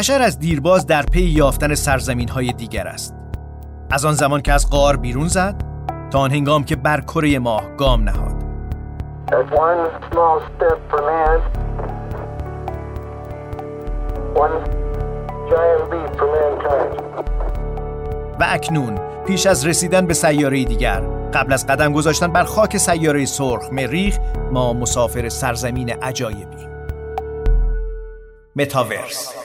بشر از دیرباز در پی یافتن سرزمین های دیگر است. از آن زمان که از غار بیرون زد تا آن هنگام که بر کره ماه گام نهاد. و اکنون پیش از رسیدن به سیاره دیگر قبل از قدم گذاشتن بر خاک سیاره سرخ مریخ ما مسافر سرزمین عجایبی. متاورس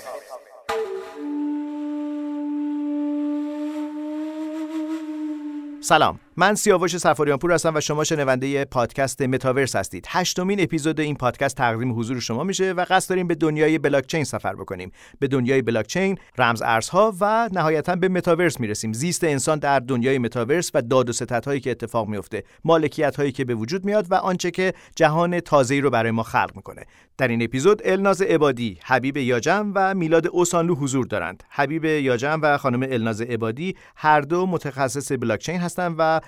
سلام من سیاوش سفاریان پور هستم و شما شنونده پادکست متاورس هستید. هشتمین اپیزود این پادکست تقدیم حضور شما میشه و قصد داریم به دنیای بلاکچین سفر بکنیم. به دنیای بلاکچین، رمز ارزها و نهایتا به متاورس می‌رسیم. زیست انسان در دنیای متاورس و داد و ستدهایی که اتفاق میفته، مالکیت هایی که به وجود میاد و آنچه که جهان تازه‌ای رو برای ما خلق می‌کنه. در این اپیزود الناز عبادی، حبیب یاجم و میلاد اوسانلو حضور دارند. حبیب یاجم و خانم الناز عبادی هر دو متخصص بلاکچین هستند و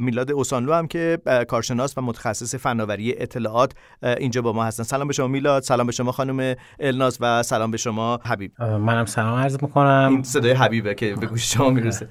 میلاد اوسانلو هم که کارشناس و متخصص فناوری اطلاعات اینجا با ما هستن. سلام به شما میلاد سلام به شما خانم الناز و سلام به شما حبیب. منم سلام عرض می‌کنم. این صدای حبیبه که به گوش شما می‌رسه.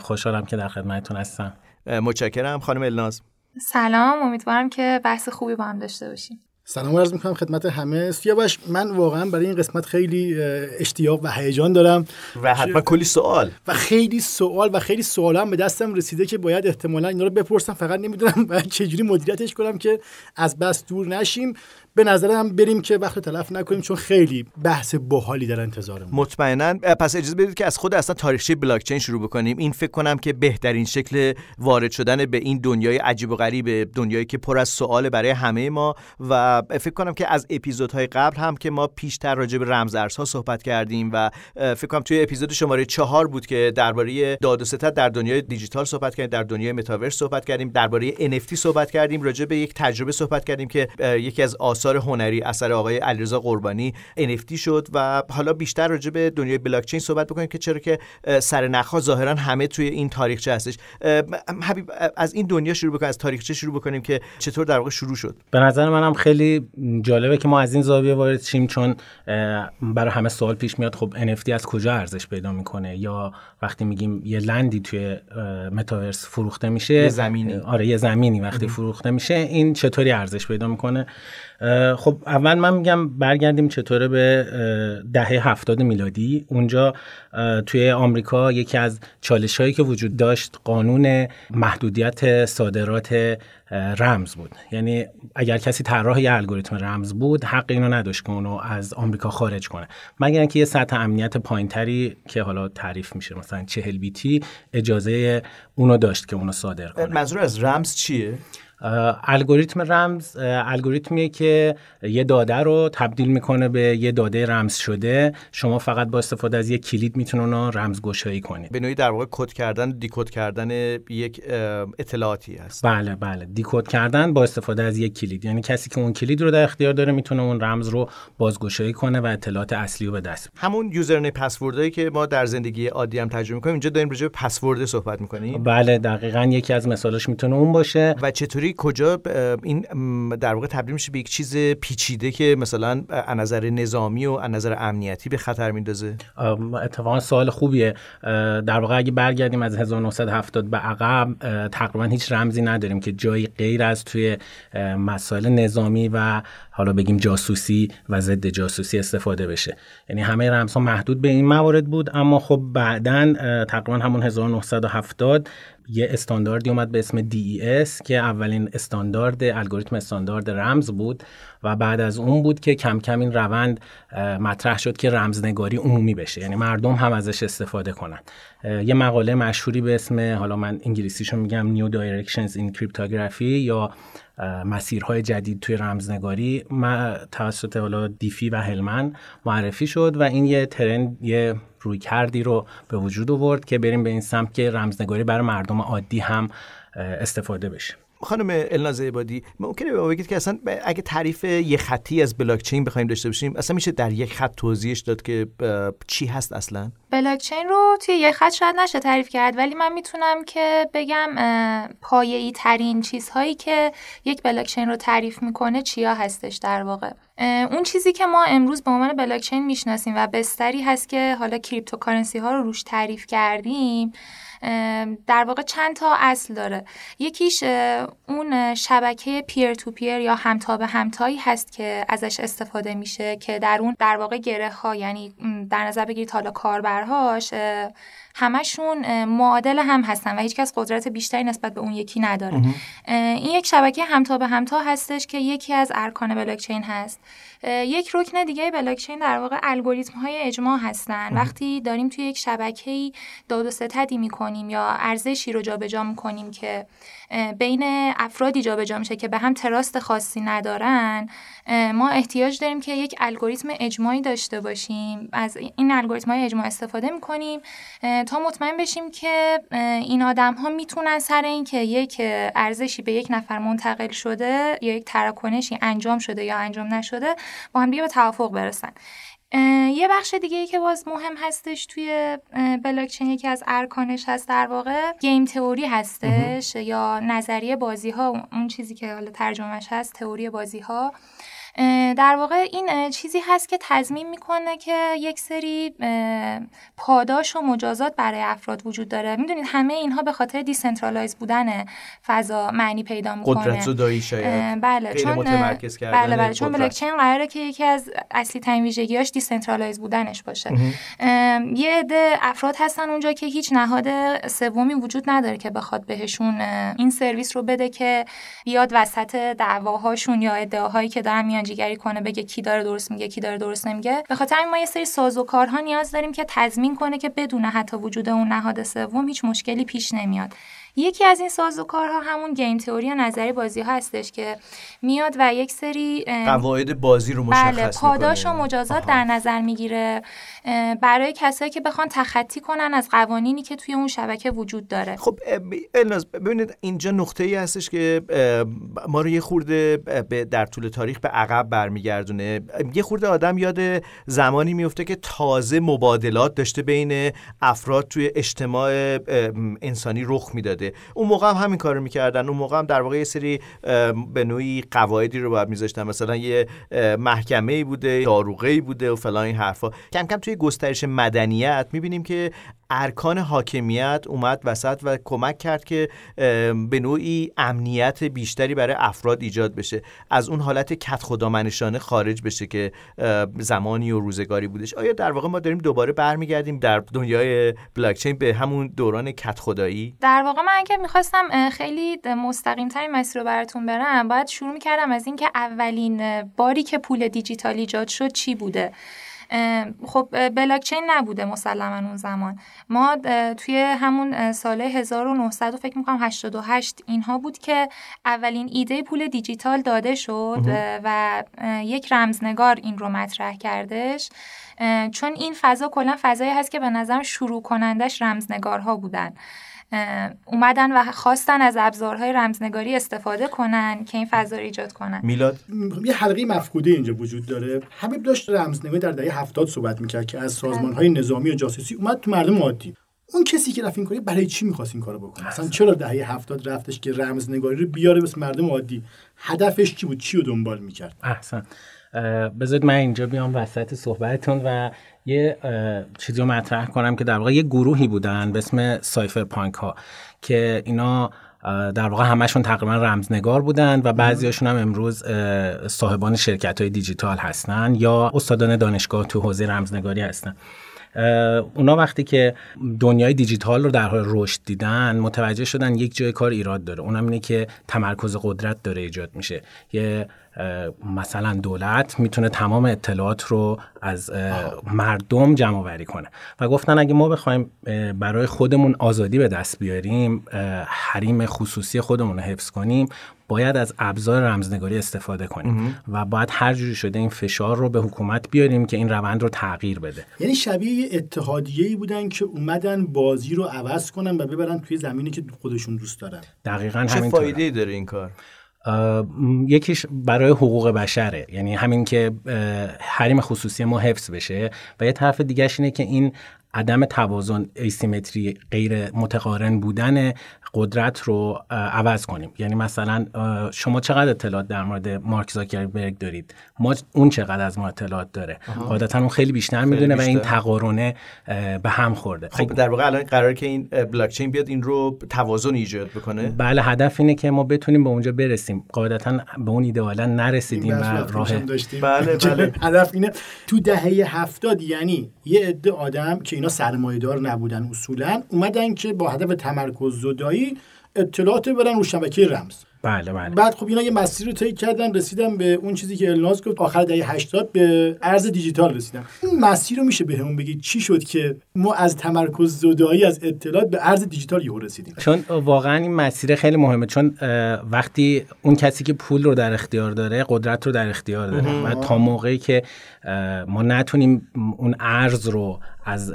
خوشحالم که در خدمتتون هستم. متشکرم. خانم الناز. سلام. امیدوارم که بحث خوبی با هم داشته باشیم. سلام عرض می‌کنم خدمت همه. سیاوش من واقعا برای این قسمت خیلی اشتیاق و هیجان دارم. و حتما کلی سوال. و خیلی سوال و خیلی سوال هم به دستم رسیده که باید احتمالا اینا رو بپرسم. فقط نمی‌دونم باید چجوری مدیریتش کنم که از بس دور نشیم. به نظرم بریم که وقت تلف نکنیم چون خیلی بحث باحالی در انتظارم مطمئنا. پس اجازه بدید که از خود اصلا تاریخچه بلاک چین شروع بکنیم. این فکر کنم که بهترین شکل وارد شدن به این دنیای عجیب و غریب دنیایی که پر از سوال برای همه ما و فکر کنم که از اپیزودهای قبل هم که ما پیشتر راجع به رمزارزها صحبت کردیم و فکر کنم توی اپیزود شماره چهار بود که درباره داد و ستد در دنیای دیجیتال صحبت کردیم در دنیای متاورس صحبت کردیم درباره NFT صحبت کردیم راجع به یک تجربه صحبت کردیم که یکی از آثار هنری اثر آقای علیرضا قربانی NFT شد و حالا بیشتر راجع به دنیای بلاکچین صحبت بکنیم که چرا که سر نخها ظاهرا همه توی این تاریخچه هستش. حبیب از این دنیا شروع بکنیم از تاریخچه شروع بکنیم که چطور در واقع شروع شد. به نظر منم خیلی جالبه که ما از این زاویه وارد شیم چون برای همه سوال پیش میاد خب NFT از کجا ارزش پیدا می‌کنه؟ یا وقتی میگیم یه لندی توی متاورس فروخته میشه یه زمینی. آره یه زمینی وقتی فروخته میشه این چطوری ارزش پیدا می‌کنه؟ خب اول من میگم برگردیم چطوره به دهه هفتاد میلادی. اونجا توی آمریکا یکی از چالش هایی که وجود داشت قانون محدودیت صادرات رمز بود. یعنی اگر کسی طراح یه الگوریتم رمز بود حق اینو نداشت که اونو از آمریکا خارج کنه. مگر اینکه یه سطح امنیت پایینتری که حالا تعریف میشه مثلا 40 بیتی اجازه اونو داشت که اونو صادر کنه. منظور از رمز چیه؟ الگوریتم رمز الگوریتمیه که یه داده رو تبدیل می‌کنه به یه داده رمز شده. شما فقط با استفاده از یه کلید می‌تونه اونو رمز گشایی کنید به نوعی در واقع کد کردن دیکد کردن یک اطلاعاتی هست. بله بله. دیکد کردن با استفاده از یک کلید. یعنی کسی که اون کلید رو در اختیار داره می‌تونه اون رمز رو بازگشایی کنه و اطلاعات اصلی رو به دست همون یوزرنیم پسوردی که ما در زندگی عادی هم ترجمه می‌کنیم اینجا داریم راجع به پسورد صحبت می‌کنیم. بله دقیقاً یکی از مثالاش می‌تونه اون باشه. و چطوری کجا این در واقع تبدیل میشه به یک چیز پیچیده که مثلا از نظر نظامی و از نظر امنیتی به خطر میندازه؟ اتفاقا سوال خوبیه. در واقع اگه برگردیم از 1970 به عقب تقریبا هیچ رمزی نداریم که جایی غیر از توی مسائل نظامی و حالا بگیم جاسوسی و ضد جاسوسی استفاده بشه. یعنی همه رمزها محدود به این موارد بود اما خب بعدا تقریبا همون 1970 یه استانداردی اومد به اسم DES که اولین استاندارد الگوریتم استاندارد رمز بود و بعد از اون بود که کم کم این روند مطرح شد که رمزنگاری عمومی بشه. یعنی مردم هم ازش استفاده کنن. یه مقاله مشهوری به اسم حالا من انگلیسیشو میگم New Directions in Cryptography یا مسیرهای جدید توی رمزنگاری توسط حالا دیفی و هلمن معرفی شد و این یه ترند یه روی کردی رو به وجود آورد که بریم به این سمت که رمزنگاری برای مردم عادی هم استفاده بشه. خانم الناز عبادی ممکنه به بگید که اصلا اگه تعریف یه خطی از بلاک چین بخوایم داشته باشیم اصلا میشه در یک خط توضیحش داد که چی هست اصلا؟ بلاک چین رو توی یه خط شاید نشه تعریف کرد ولی من می‌تونم که بگم پایه‌ای ترین چیزهایی که یک بلاک چین رو تعریف می‌کنه چیا هستش در واقع. اون چیزی که ما امروز به عنوان بلاک چین می‌شناسیم و بستری هست که حالا cryptocurrency ها رو روش تعریف کردیم در واقع چند تا اصل داره. یکیش اون شبکه peer to peer یا همتا به همتایی هست که ازش استفاده میشه که در اون در واقع گره ها یعنی در نظر بگیرید حالا کاربرهاش همشون معادل هم هستن و هیچکس قدرت بیشتری نسبت به اون یکی نداره. این یک شبکه همتا به همتا هستش که یکی از ارکان بلاکچین هست. یک رکن دیگه بلاکچین در واقع الگوریتم های اجماع هستن. وقتی داریم توی یک شبکه داد و ستدی می‌کنیم یا ارزشی رو جابجا می‌کنیم که بین افرادی جابجا میشه که به هم تراست خاصی ندارن ما احتیاج داریم که یک الگوریتم اجماعی داشته باشیم. از این الگوریتم های اجماع استفاده می‌کنیم تا مطمئن بشیم که این آدم ها می‌تونن سر اینکه یک ارزشی به یک نفر منتقل شده یا یک تراکنشی انجام شده یا انجام نشده با هم به توافق برسن. یه بخش دیگه ای که باز مهم هستش توی بلاکچین یکی از ارکانش هست در واقع گیم تئوری هستش یا نظریه بازی ها اون چیزی که حالا ترجمهش هست تئوری بازی ها در واقع این چیزی هست که تضمین می‌کنه که یک سری پاداش و مجازات برای افراد وجود داره. می‌دونید همه اینها به خاطر decentralize بودن فضا معنی پیدا می‌کنه. قدرت زدایی شاید. بله چون متمرکز بله بله چون بلاکچین قراره که یکی از اصلی ترین ویژگیاش decentralize بودنش باشه. یه عده افراد هستن اونجا که هیچ نهاد سومی وجود نداره که بخواد بهشون این سرویس رو بده که بیاد وسط دعواهاشون یا ادعاهایی که دارن میانجیگری کنه بگه کی داره درست میگه کی داره درست نمیگه. به خاطر ما یه سری سازوکارها نیاز داریم که تضمین کنه که بدون حتی وجود اون نهاد سوم هیچ مشکلی پیش نمیاد. یکی از این سازوکارها همون گیم تئوری یا نظری بازی ها هستش که میاد و یک سری قواعد بازی رو مشخص بله پاداش و مجازات در نظر می‌گیره برای کسایی که بخوان تخطی کنن از قوانینی که توی اون شبکه وجود داره. خب الناز ببینید اینجا نقطه ای هستش که ما رو یه خورده در طول تاریخ به عقب برمیگردونه. یه خورده آدم یاد زمانی میفته که تازه مبادلات داشته بین افراد توی اجتماع انسانی رخ می‌داده. اون موقع هم همین کارو می‌کردن. اون موقع هم در واقع یه سری به نوعی قواعدی رو باید میذاشتن. مثلا یه محکمه ای بوده داروغه بوده و فلان این حرفا. کم کم توی گسترش مدنیت می‌بینیم که ارکان حاکمیت اومد وسط و کمک کرد که به نوعی امنیت بیشتری برای افراد ایجاد بشه. از اون حالت کت خدا منشانه خارج بشه که زمانی و روزگاری بودش. آیا در واقع ما داریم دوباره برمیگردیم در دنیای بلاکچین به همون دوران کت خدایی در واقع من که می‌خواستم خیلی مستقیم ترین مسیر رو براتون برم باید شروع می‌کردم از اینکه اولین باری که پول دیجیتال ایجاد شد چی بوده؟ خب بلاکچین نبوده مسلما اون زمان. ما توی همون سال 1900 فکر می‌کنم 88 اینها بود که اولین ایده پول دیجیتال داده شد و یک رمزنگار این رو مطرح کردش. چون این فضا کلا فضایی هست که به نظر شروع کنندش رمزنگارها بودن. اومدن و خواستن از ابزارهای رمزنگاری استفاده کنن که این فضا رو ایجاد کنن. میلاد؟ یه حلقه مفقوده اینجا وجود داره. حبیب داشت رمزنگاری در دهه 70 صحبت می‌کرد که از سازمانهای نظامی و جاسوسی اومد تو مردم عادی. اون کسی که رفت این کاری برای چی می‌خواست این کارو بکنه؟ مثلا چرا دهه هفتاد رفتش که رمزنگاری رو بیاره بس مردم عادی؟ هدفش چی بود؟ چی رو دنبال می‌کرد؟ احسن. بذارید من اینجا بیام وسط صحبتتون و یه چیزی رو مطرح کنم که در واقع یه گروهی بودن به اسم سایفر پانک ها که اینا در واقع همشون تقریبا رمزنگار بودن و بعضیاشون هم امروز صاحبان شرکت های دیجیتال هستن یا استادان دانشگاه تو حوزه رمزنگاری هستن. اونا وقتی که دنیای دیجیتال رو در حال رشد دیدن متوجه شدن یک جای کار ایراد داره. اونم اینه که تمرکز قدرت داره ایجاد میشه. یه مثلا دولت می‌تونه تمام اطلاعات رو از مردم جمع آوری کنه. و گفتن اگه ما بخوایم برای خودمون آزادی به دست بیاریم حریم خصوصی خودمون رو حفظ کنیم باید از ابزار رمزنگاری استفاده کنیم. و باید هر جوری شده این فشار رو به حکومت بیاریم که این روند رو تغییر بده. یعنی شبیه اتحادیه ای بودن که اومدن بازی رو عوض کنن و ببرن توی زمینی که خودشون دوست دارن. دقیقا چه فایده داره این کار؟ یکیش برای حقوق بشره یعنی همین که حریم خصوصی ما حفظ بشه. و یه طرف دیگهش اینه که این عدم توازن ایسیمتری غیر متقارن بودن قدرت رو عوض کنیم. یعنی مثلا شما چقدر اطلاعات در مورد مارک زاکربرگ دارید؟ ما اون چقدر از ما اطلاعات داره. قاعدتا اون خیلی بیشتر می‌دونه و این تقارنه به هم خورده. خب در واقع الان قراره که این بلاک چین بیاد این رو توازن ایجاد بکنه؟ بله هدف اینه که ما بتونیم به اونجا برسیم. قاعدتا به اون ایدئالا نرسیدیم و راه بله بله. هدف اینه؟ تو دهه هفتاد یعنی یه عده آدم که اینا سرمایه‌دار نبودن اصولا اومدن که با هدف تمرکز زدایی اطلاعات برن رو شبکه رمز. بله بله. بعد خب اینا یه مسیر رو طی کردن رسیدن به اون چیزی که الناز گفت. آخر دهه 80 به ارز دیجیتال رسیدن. این مسیر رو میشه بهمون به بگید چی شد که ما از تمرکز زدایی از اطلاعات به ارز دیجیتال یهو رسیدیم؟ چون واقعا این مسیر خیلی مهمه. چون وقتی اون کسی که پول رو در اختیار داره قدرت رو در اختیار داره و تا موقعی که ما نتونیم اون ارز رو از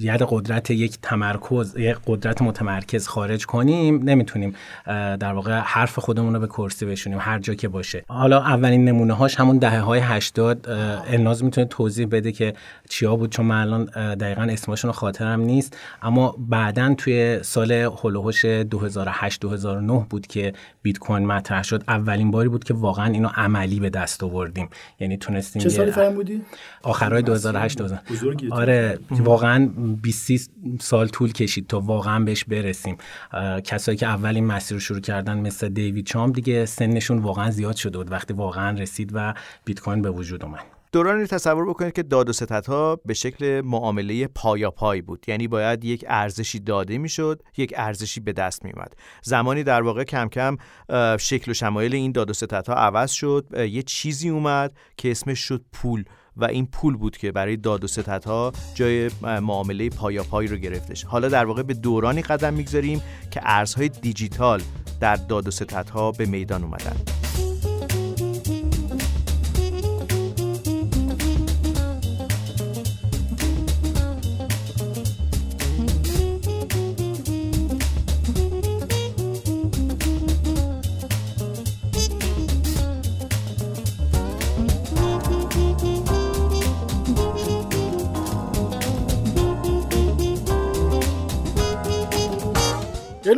ید قدرت یک تمرکز یک قدرت متمرکز خارج کنیم نمی‌تونیم در واقع حرف خودمون رو به کرسی بشونیم هر جا که باشه. حالا اولین نمونه هاش همون دهه های 80 الناز می‌تونه توضیح بده که چیا بود چون من الان دقیقا اسمشون خاطرم نیست. اما بعدا توی سال هلوهوش 2008 2009 بود که بیت کوین مطرح شد. اولین باری بود که واقعا اینو عملی به دست آوردیم. یعنی تونستیم چه سالی فرام بودی؟ آخرای 2008 2009 آره واقعا 20 سال طول کشید تا واقعا بهش برسیم. کسایی که اولین مسیر رو شروع کردن مثل دیوید چام دیگه سنشون واقعا زیاد شده بود وقتی واقعا رسید و بیت کوین به وجود اومد. دورانی رو تصور بکنید که داد و ستدها به شکل معامله پایا پای بود. یعنی باید یک ارزشی داده می‌شد یک ارزشی به دست میومد زمانی در واقع کم کم شکل و شمایل این داد و ستدها عوض شد. یه چیزی اومد که اسمش شد پول و این پول بود که برای داد و ستدها جای معامله پایا پای رو گرفتش. حالا در واقع به دورانی قدم می‌گذاریم که ارزهای دیجیتال در داد و ستدها به میدان اومدن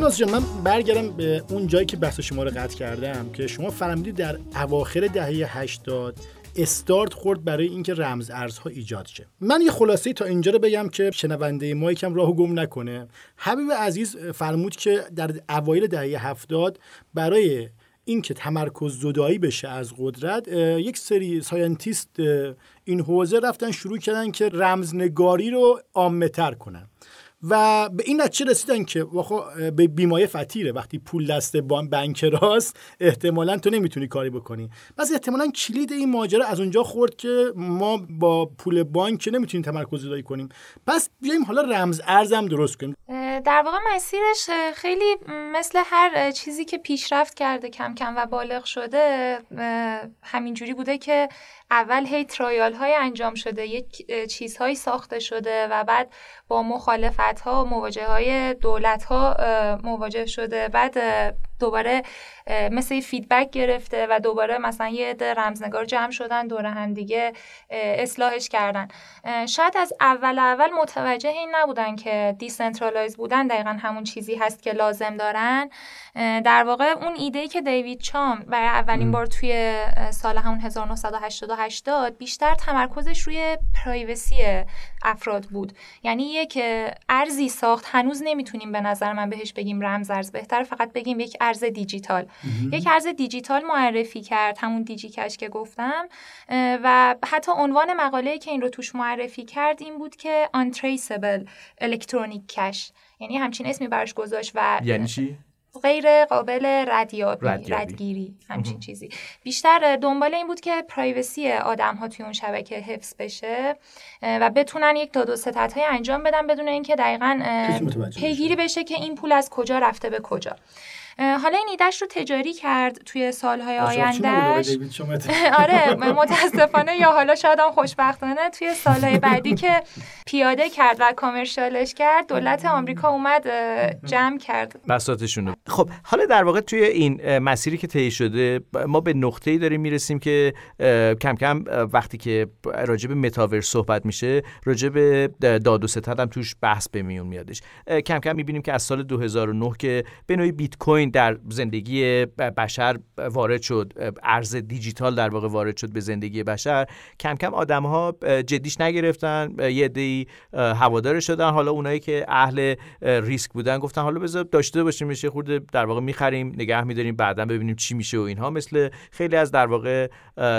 الناس جان من برگردم به اون جایی که بحث شما رو قطع کردم که شما فرمودید در اواخر دهه 80 استارت خورد برای اینکه رمز ارزها ایجاد شه. من یه خلاصه تا اینجا رو بگم که شنونده ما یکم راهو گم نکنه. حبیب عزیز فرمود که در اوایل دهه 70 برای اینکه تمرکز زدایی بشه از قدرت یک سری scientist این حوزه رفتن شروع کردن که رمزنگاری رو عامه کنن. و به این نتیجه رسیدن که به بیمایه فتیره وقتی پول دست بانک راست احتمالا تو نمی‌تونی کاری بکنی. پس احتمالا کلید این ماجرا از اونجا خورد که ما با پول بانک نمی‌تونیم تمرکز زدایی کنیم. پس بیایم حالا رمز ارزم درست کنیم. در واقع مسیرش خیلی مثل هر چیزی که پیشرفت کرده کم کم و بالغ شده همینجوری بوده که اول هی trial های انجام شده یک چیزهایی ساخته شده و بعد با مخالفت ها و مواجه های دولت ها مواجه شده. بعد دوباره مثل feedback گرفته و دوباره مثلا یه عده رمزنگار جمع شدن دور هم دیگه اصلاحش کردن. شاید از اول اول متوجه این نبودن که decentralize بودن دقیقا همون چیزی هست که لازم دارن. در واقع اون ایده که دیوید چام برای اولین بار توی سال همون 1988 داد بیشتر تمرکزش روی پرایوسی افراد بود. یعنی یک ارزی ساخت. هنوز نمی‌تونیم به نظر من بهش بگیم رمز ارز. بهتر فقط بگیم یک ارز دیجیتال. یک ارز دیجیتال معرفی کرد همون دیجی کش که گفتم و حتی عنوان مقاله که این رو توش معرفی کرد این بود که untraceable electronic کش یعنی همچین اسمی براش گذاشت و یعنی چی؟ غیر قابل ردیابی, ردگیری همچین چیزی. بیشتر دنبال این بود که پرایوسی آدم ها توی اون شبکه حفظ بشه و بتونن یک داد و ستت های انجام بدن بدون اینکه دقیقا پیگیری بشه که این پول از کجا رفته به کجا. حالا این ایدهش رو تجاری کرد توی سالهای آیندهش آره متاسفانه یا حالا شاید هم خوشبختانه توی سالهای بعدی که پیاده کرد و کامرشالش کرد دولت آمریکا اومد جمع کرد. بساتشون خب حالا در واقع توی این مسیری که طی شده ما به نقطه‌ای داریم می‌رسیم که کم کم وقتی که راجع به متاورس صحبت میشه راجع به داد و ستد هم توش بحث به میون میادش. کم کم می‌بینیم که از سال 2009 که به نوعی بیت کوین در زندگی بشر وارد شد ارز دیجیتال در واقع وارد شد به زندگی بشر. کم کم آدم ها جدیش نگرفتن یه دی هوادار شدن. حالا اونایی که اهل ریسک بودن گفتن حالا بذار داشته باشیم میشه خورده در واقع می‌خریم نگه میداریم بعدا ببینیم چی میشه و اینها. مثل خیلی از در واقع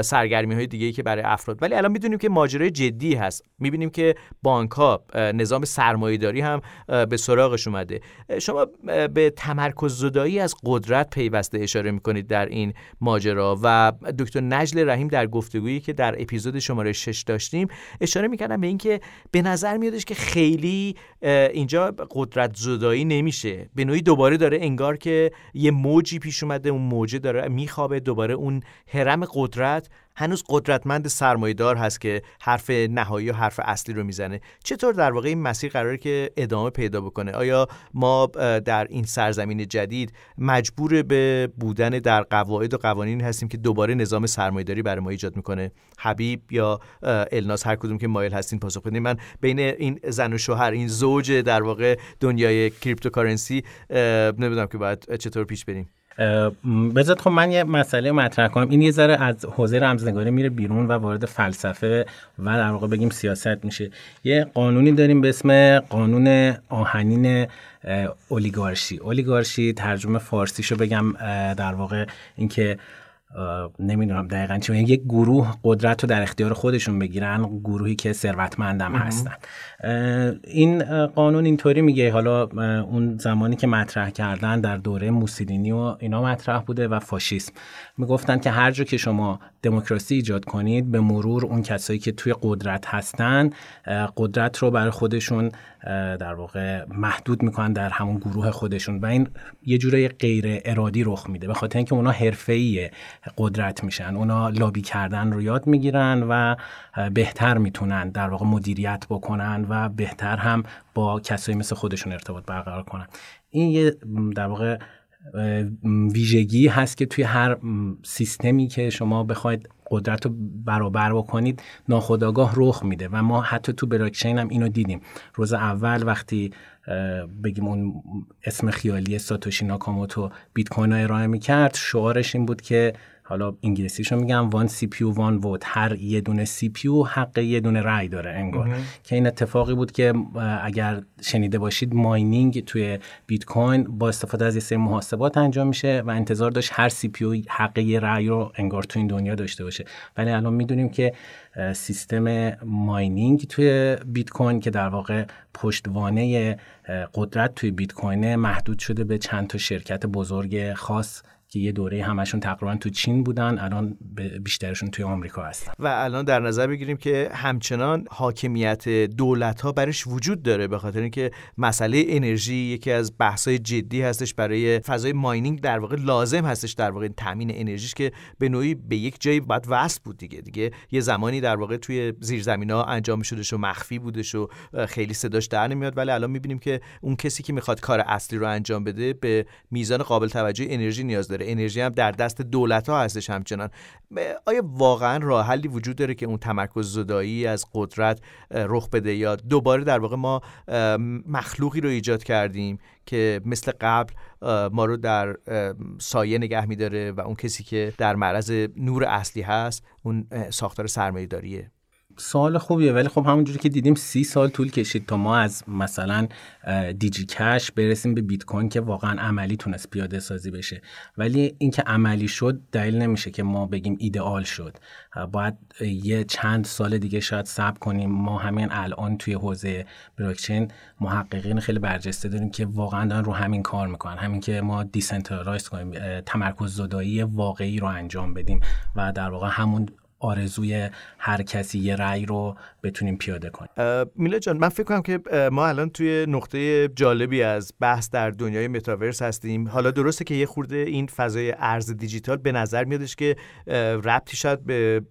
سرگرمی های دیگه که برای افراد. ولی الان می‌دونیم که ماجرای جدی هست. می‌بینیم که بانک ها نظام سرمایه‌داری هم به سراغش اومده. شما به تمرکز زدایی از قدرت پیوسته اشاره می‌کنید در این ماجرا و دکتر نجل رحیم در گفتگویی که در اپیزود شماره 6 داشتیم اشاره می‌کردم به اینکه به نظر میادش که خیلی اینجا قدرت زدایی نمیشه. به نوعی دوباره داره انگار که یه موجی پیش اومده اون موجه داره میخوابه دوباره اون حرم قدرت هنوز قدرتمند سرمایدار هست که حرف نهایی و حرف اصلی رو می‌زنه. چطور در واقع این مسیر قراره که ادامه پیدا بکنه؟ آیا ما در این سرزمین جدید مجبور به بودن در قواعد و قوانین هستیم که دوباره نظام سرمایداری برای ما ایجاد می‌کنه؟ حبیب یا الناس هر کدوم که مایل هستین پاسخ بدین. من بین این زن و شوهر این زوج در واقع دنیای cryptocurrency نمی‌دونم که باید چطور پیش بریم. بذات خب من یه مسئله مطرح کنم. این یه ذره از حوزه رمزنگاری میره بیرون و وارد فلسفه و در واقع بگیم سیاست میشه. یه قانونی داریم به اسم قانون آهنین اولیگارشی. اولیگارشی ترجمه فارسیشو بگم در واقع اینکه نمی‌دونم دقیقا چی یک گروه قدرت رو در اختیار خودشون بگیرن گروهی که ثروتمندم هستن. این قانون اینطوری میگه حالا اون زمانی که مطرح کردن در دوره موسولینی و اینا مطرح بوده و فاشیسم. می‌گفتن که هر جا که شما دموکراسی ایجاد کنید به مرور اون کسایی که توی قدرت هستن قدرت رو برای خودشون در واقع محدود می‌کنن در همون گروه خودشون. و این یه جوره غیر ارادی رخ میده به خاطر اینکه اونا حرفه‌ای قدرت میشن. اونا لابی کردن رو یاد می‌گیرن و بهتر می‌تونن در واقع مدیریت بکنن و بهتر هم با کسایی مثل خودشون ارتباط برقرار کنن. این یه در واقع ویژگی هست که توی هر سیستمی که شما بخواید قدرت رو برابر بکنید ناخداگاه رخ میده و ما حتی تو بلاکچین هم اینو دیدیم. روز اول وقتی بگیم اون اسم خیالی ساتوشی ناکاموتو بیت کوین ارائه می‌کرد. شعارش این بود که حالا انگلیسیشو میگم one CPU one vote هر یه دونه CPU حق یه دونه رای داره انگار. که این اتفاقی بود که اگر شنیده باشید mining توی بیت کوین با استفاده از یه سری محاسبات انجام میشه و انتظار داشت هر CPU حق یه رای رو انگار تو این دنیا داشته باشه. ولی الان می‌دونیم که سیستم ماینینگ توی بیت کوین که در واقع پشتوانه قدرت توی بیت کوین محدود شده به چند تا شرکت بزرگ خاص که یه دوره همشون تقریبا تو چین بودن الان بیشترشون توی آمریکا هستن. و الان در نظر بگیریم که همچنان حاکمیت دولت ها برش وجود داره به خاطر اینکه مسئله انرژی یکی از بحث‌های جدی هستش برای فضای ماینینگ در واقع لازم هستش در واقع تامین انرژیش که به نوعی به یک جایی باید وصل بود دیگه. دیگه یه زمانی در واقع توی زیرزمینا انجام شده و مخفی بودش و خیلی صداش در نمیاد ولی الان می‌بینیم که اون کسی که می‌خواد کار اصلی رو انجام بده به میزان قابل توجه انرژی نیاز داره. انرژی هم در دست دولت ها هستش همچنان. آیا واقعا راه حلی وجود داره که اون تمرکز زدایی از قدرت رخ بده یا دوباره در واقع ما مخلوقی رو ایجاد کردیم که مثل قبل ما رو در سایه نگه میداره و اون کسی که در معرض نور اصلی هست اون ساختار سرمایه داریه سوال خوبیه ولی خب همونجوری که دیدیم سی سال طول کشید تا ما از مثلا دیجی کش برسیم به بیت کوین که واقعا عملی تونست پیاده سازی بشه. ولی اینکه عملی شد دلیل نمیشه که ما بگیم ایدئال شد. باید یه چند سال دیگه شاید صبر کنیم. ما همین الان توی حوزه بلاکچین محققین خیلی برجسته داریم که واقعا دارن رو همین کار می‌کنن. همین که ما decentralize کنیم. تمرکز زدایی واقعی رو انجام بدیم و در واقع همون آرزوی هر کسی یه رأی رو بتونیم پیاده کنیم. میلا جان من فکر کنم که ما الان توی نقطه جالبی از بحث در دنیای متاورس هستیم. حالا درسته که یه خورده این فضای ارز دیجیتال به نظر میادش که ربطی شاید به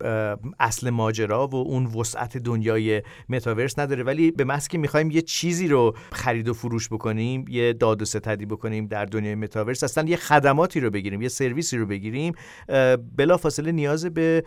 اصل ماجرا و اون وسعت دنیای متاورس نداره. ولی به محض که می‌خوایم یه چیزی رو خرید و فروش بکنیم یه داد و ستدی بکنیم در دنیای متاورس اصلا یه خدماتی رو بگیریم یه سرویسی رو بگیریم بلافاصله نیاز به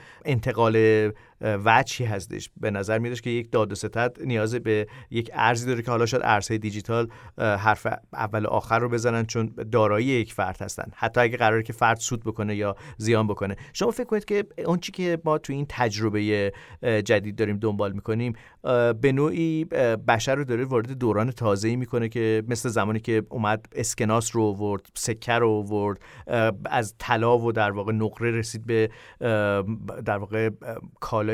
انتقال وچی هستش. به نظر میادش که یک داد و ستد نیاز به یک ارزی داره که حالا شاید ارزهای دیجیتال حرف اول و آخر رو بزنن چون دارایی یک فرد هستن. حتی اگه قراره که فرد سود بکنه یا زیان بکنه. شما فکر کنید که اون چی که ما تو این تجربه جدید داریم دنبال می‌کنیم به نوعی بشر رو داره وارد دوران تازه‌ای می‌کنه که مثل زمانی که اومد اسکناس رو ورد سکه رو ورد از طلا و در واقع نقره رسید به در واقع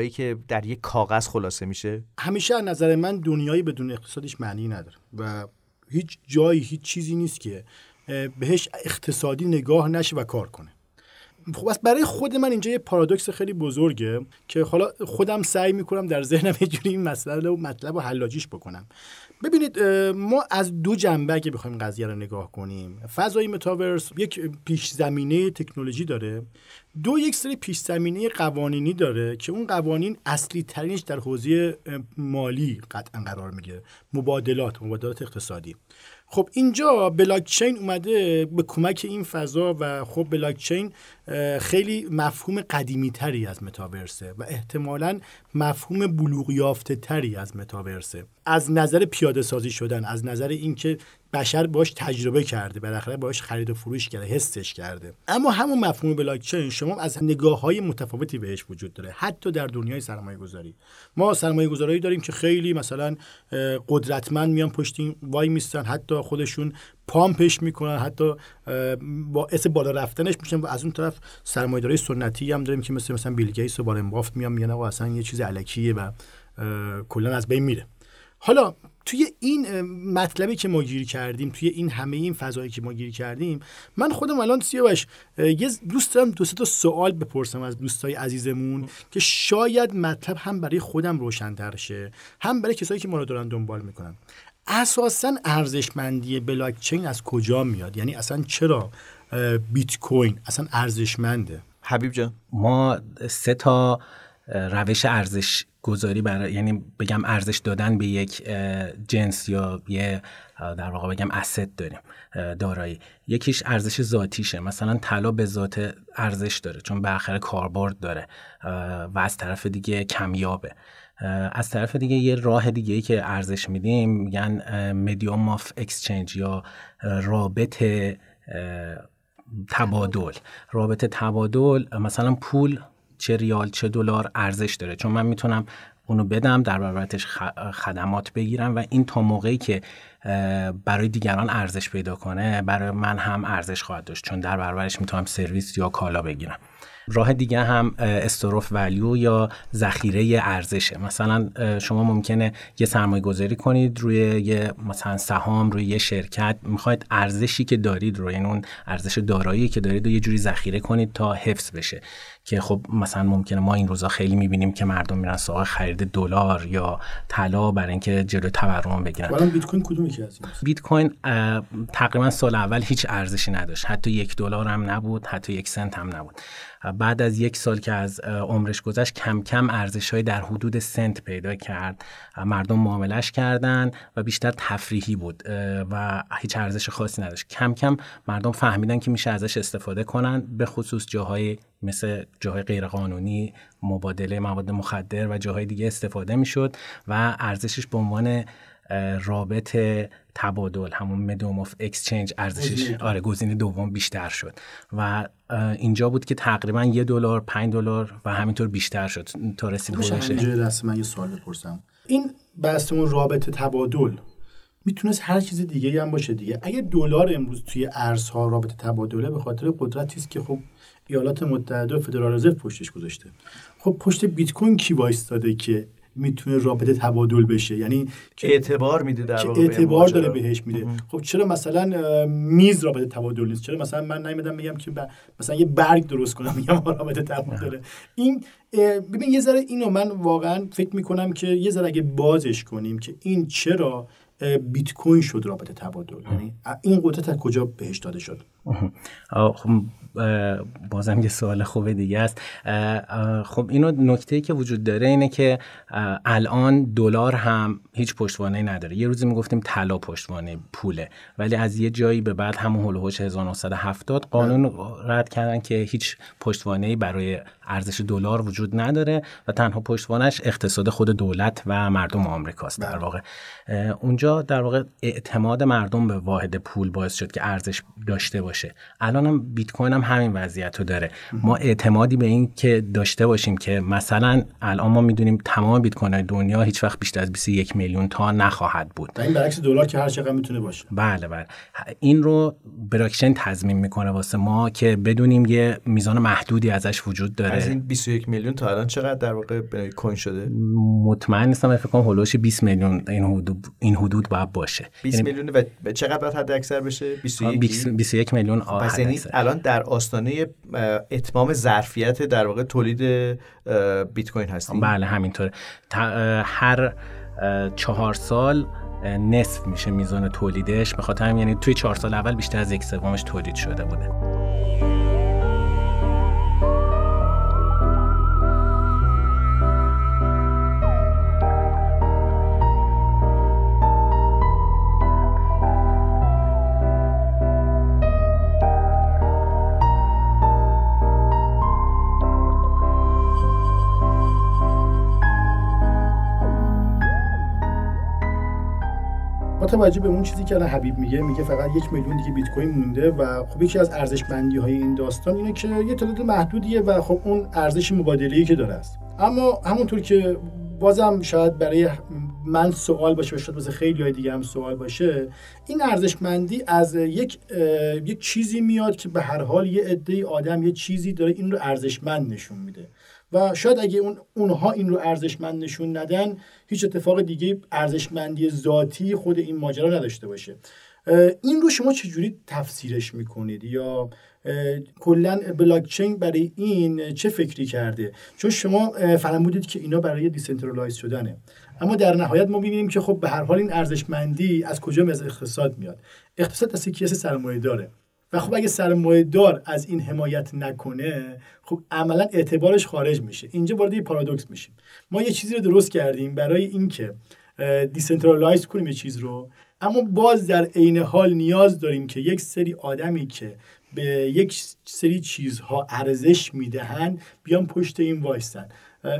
که در یک کاغذ خلاصه میشه؟ همیشه از نظر من دنیایی بدون اقتصادش معنی نداره و هیچ جایی هیچ چیزی نیست که بهش اقتصادی نگاه نشه و کار کنه. خب برای خود من اینجا یه پارادوکس خیلی بزرگه که حالا خودم سعی می‌کنم در ذهنم یه جوری این مسئله و مطلب و حلاجیش بکنم. ببینید ما از دو جنبه اگه بخوایم قضیه رو نگاه کنیم فضای متاورس یک پیش زمینه تکنولوژی داره دو یک سری پیش زمینه قوانینی داره که اون قوانین اصلی ترینش در حوزه مالی قطعا قرار می‌گیره مبادلات مبادلات اقتصادی. خب اینجا بلاکچین اومده به کمک این فضا و خب بلاکچین خیلی مفهوم قدیمی تری از متاورسه و احتمالا مفهوم بلوغ یافته تری از متاورسه. از نظر پیاده سازی شدن از نظر اینکه بشر باش تجربه کرده بالاخره باش خرید و فروش کرده حسش کرده. اما همون مفهوم بلاکچین شما از نگاه های متفاوتی بهش وجود داره حتی در دنیای سرمایه گذاری ما سرمایه گذاری داریم که خیلی مثلا قدرتمند میان پشتین وای میستن حتی خودشون پامپش می‌کنن حتی باعث بالا رفتنش میشن و از اون طرف سرمایه‌داری سنتی هم داریم که مثل مثلا بیل گیتس و وارن بافت میان میگن اصلا یه چیز الکیه و کلا از بین میره. حالا توی این مطلبی که ما گیر کردیم توی این همه این فضایی که ما گیر کردیم من خودم الان سیاوش یه دوست دارم دو تا سوال بپرسم از دوستای عزیزمون که شاید مطلب هم برای خودم روشن‌تر شه. هم برای کسایی که ما رو دارن دنبال می‌کنن. اساسا ارزشمندی بلاکچین از کجا میاد؟ یعنی اصلا چرا بیت کوین اصلا ارزشمنده؟ حبیب جان. ما سه تا روش ارزش گذاری برای یعنی بگم ارزش دادن به یک جنس یا یه در واقع بگم اسید داریم دارایی. یکیش ارزش ذاتیشه. مثلا طلا به ذات ارزش داره چون به آخر کاربرد داره و از طرف دیگه کمیابه. از طرف دیگه یه راه دیگه ای که ارزش میدیم میگن medium of exchange یا رابط تبادل. رابط تبادل مثلا پول چه ریال چه دلار ارزش داره. چون من می‌تونم اونو بدم در برابرش خدمات بگیرم و این تا موقعی که برای دیگران ارزش پیدا کنه برای من هم ارزش خواهد داشت. چون در برابرش می‌تونم سرویس یا کالا بگیرم. راه دیگه هم استروف ولیو یا ذخیره ارزشه. مثلا شما ممکنه یه سرمایه گذاری کنید روی یه مثلا سهام روی یه شرکت. می‌خواید ارزشی که دارید رو یعنی اون ارزش دارایی که دارید رو یه جوری ذخیره کنید تا حفظ بشه. که خب مثلا ممکنه ما این روزا خیلی می‌بینیم که مردم میرن سراغ خرید دلار یا طلا برای اینکه جلو تورم بگیرن. الان بیت کوین کدوم یکی بیت کوین تقریبا سال اول هیچ ارزشی نداشت. حتی یک دلار هم نبود حتی یک سنت هم نبود. بعد از یک سال که از عمرش گذشت کم کم ارزش های در حدود سنت پیدا کرد. مردم معاملش کردن و بیشتر تفریحی بود و هیچ ارزش خاصی نداشت. کم کم مردم فهمیدن که میشه ازش استفاده کنن به خصوص جاهای مثل جاهای غیرقانونی مبادله مواد مخدر و جاهای دیگه استفاده می‌شد و ارزشش به عنوان رابط تبادل همون مدوم اف اکسچنج ارزشش. آره گزینه دوم بیشتر شد. و اینجا بود که تقریبا یه دلار پنج دلار و همینطور بیشتر شد تا رسید هولوش من یه سوال بپرسم. این بحثمون رابط تبادل می‌تونست هر چیز دیگه هم باشه دیگه. اگه دلار امروز توی ارزها رابط تبادله به خاطر قدرتی است که خب ایالات متحده و فدرال رزرو پشتش گذاشته. خب پشت بیت کوین کی وایستاده که می‌تونه رابطه تبادل بشه. یعنی اعتبار میده در که اعتبار داره بهش میده. خب چرا مثلا میز رابطه تبادل نیست؟ چرا مثلا من نمیدم میگم که مثلا یه برگ درست کنم میگم رابطه تبادله. این ببین یه ذره اینو من واقعا فکر می‌کنم که یه ذره اگه بازش کنیم که این چرا بیت کوین شد رابطه تبادل؟ یعنی این قدرت از کجا بهش داده شد؟ خب بازم یه سوال خوبه دیگه است. خب اینو نکته که وجود داره اینه که الان دلار هم هیچ پشتوانه نداره. یه روزی می‌گفتیم طلا پشتوانه پوله. ولی از یه جایی به بعد همون هولوش 1970 قانون رد کردن که هیچ پشتوانه برای ارزش دلار وجود نداره و تنها پشتوانش اقتصاد خود دولت و مردم آمریکاست. در بله. واقع اونجا در واقع اعتماد مردم به واحد پول باعث شد که ارزش داشته باشه. الان هم بیت کوین هم همین وضعیت رو داره ما اعتمادی به این که داشته باشیم که مثلا الان ما می‌دونیم تمام بیت کوین دنیا هیچ وقت بیشتر از 21 میلیون تا نخواهد بود. این برعکس دلار که هر چقدر می‌تونه باشه. بله بله. این رو بلاکچین تضمین می‌کنه واسه ما که بدونیم یه میزان محدودی ازش وجود داره. از این 21 میلیون تا الان چقدر در واقع کوین شده؟ مطمئن نیستم فکر کنم هولوش 20 میلیون این حدود این حدود باید باشه. 20 یعنی میلیون و چقدر باید حد اکثر بشه؟ 21 21 میلیون؟ پس یعنی الان در آستانه اتمام ظرفیت در واقع تولید بیت کوین هستیم. بله همینطوره. هر چهار سال نصف میشه میزان تولیدش. به خاطر یعنی توی چهار سال اول بیشتر از یک سومش تولید شده بوده. توجه به اون چیزی که الان حبیب میگه میگه فقط یک میلیون دیگه بیت کوین مونده و خب یکی از ارزشمندی های این داستان اینه که یه تعداد محدودیه و خب اون ارزش مبادله که داره است. اما همونطور که بازم شاید برای من سوال باشه و شاید واسه خیلی های دیگه هم سوال باشه این ارزشمندی از یک یک چیزی میاد که به هر حال یه عده آدم یه چیزی داره این رو ارزشمند نشون میده. و شاید اگه اون اونها این رو ارزشمند نشون ندن هیچ اتفاق دیگه ارزشمندی ذاتی خود این ماجرا نداشته باشه. این رو شما چجوری تفسیرش می‌کنید؟ یا کلا بلاکچین برای این چه فکری کرده؟ چون شما فرمودید که اینا برای decentralize شدنه. اما در نهایت ما می‌بینیم که خب به هر حال این ارزشمندی از کجا از اقتصاد میاد؟ اقتصاد از کیسه سرمایه داره و خب اگه سرمایه دار از این حمایت نکنه خب عملا اعتبارش خارج میشه. اینجا وارد یه پارادوکس میشیم. ما یه چیزی رو درست کردیم برای اینکه decentralize کنیم یه چیز رو اما باز در عین حال نیاز داریم که یک سری آدمی که به یک سری چیزها ارزش می‌دهند بیان پشت این وایستن.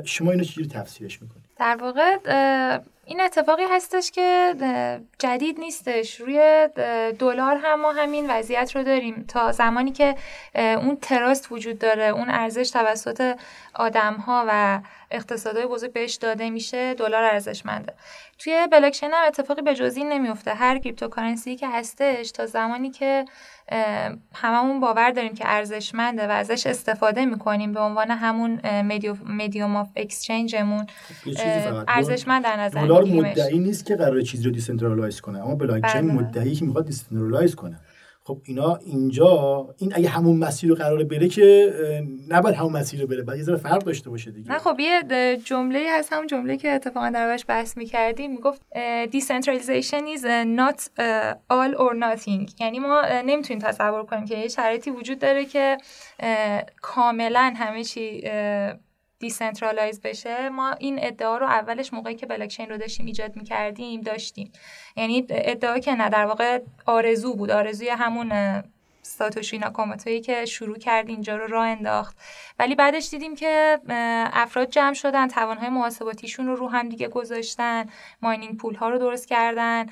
شما اینو چجوری تفسیرش می‌کنید؟ در واقع این اتفاقی هستش که جدید نیستش. روی دلار هم ما همین وضعیت رو داریم. تا زمانی که اون trust وجود داره اون ارزش توسط آدم ها و اقتصادهای بزرگ بهش داده میشه دلار ارزشمنده. توی بلاکچین هم اتفاقی به جز این نمیفته هر cryptocurrency که هستش تا زمانی که هممون باور داریم که ارزشمنده و ازش استفاده می‌کنیم به عنوان همون medium of exchange مون ارزشمند در نظر دلار مدعی نیست که قرار چیزی رو decentralize کنه اما بلاکچین بله. مدعی که می‌خواد decentralize کنه. خب اینا اینجا این اگه همون مسیر رو قراره بره که نباید همون مسیر رو بره باید یه ذره فرق داشته باشه دیگه. نه خب یه جمله هست همون جمله که اتفاقا در بحث می‌کردیم می‌گفت decentralization is not all or nothing. یعنی ما نمی‌تونیم تصور کنیم که یه شرایطی وجود داره که کاملا همه چی decentralize بشه ما این ادعا رو اولش موقعی که بلاکچین رو داشتیم ایجاد می‌کردیم داشتیم. یعنی ادعا که نه در واقع آرزو بود. آرزوی همون ساتوشی ناکاموتویی که شروع کرد اینجا رو راه انداخت. ولی بعدش دیدیم که افراد جمع شدن توانهای محاسباتیشون رو رو هم دیگه گذاشتن ماینینگ پول ها رو درست کردن.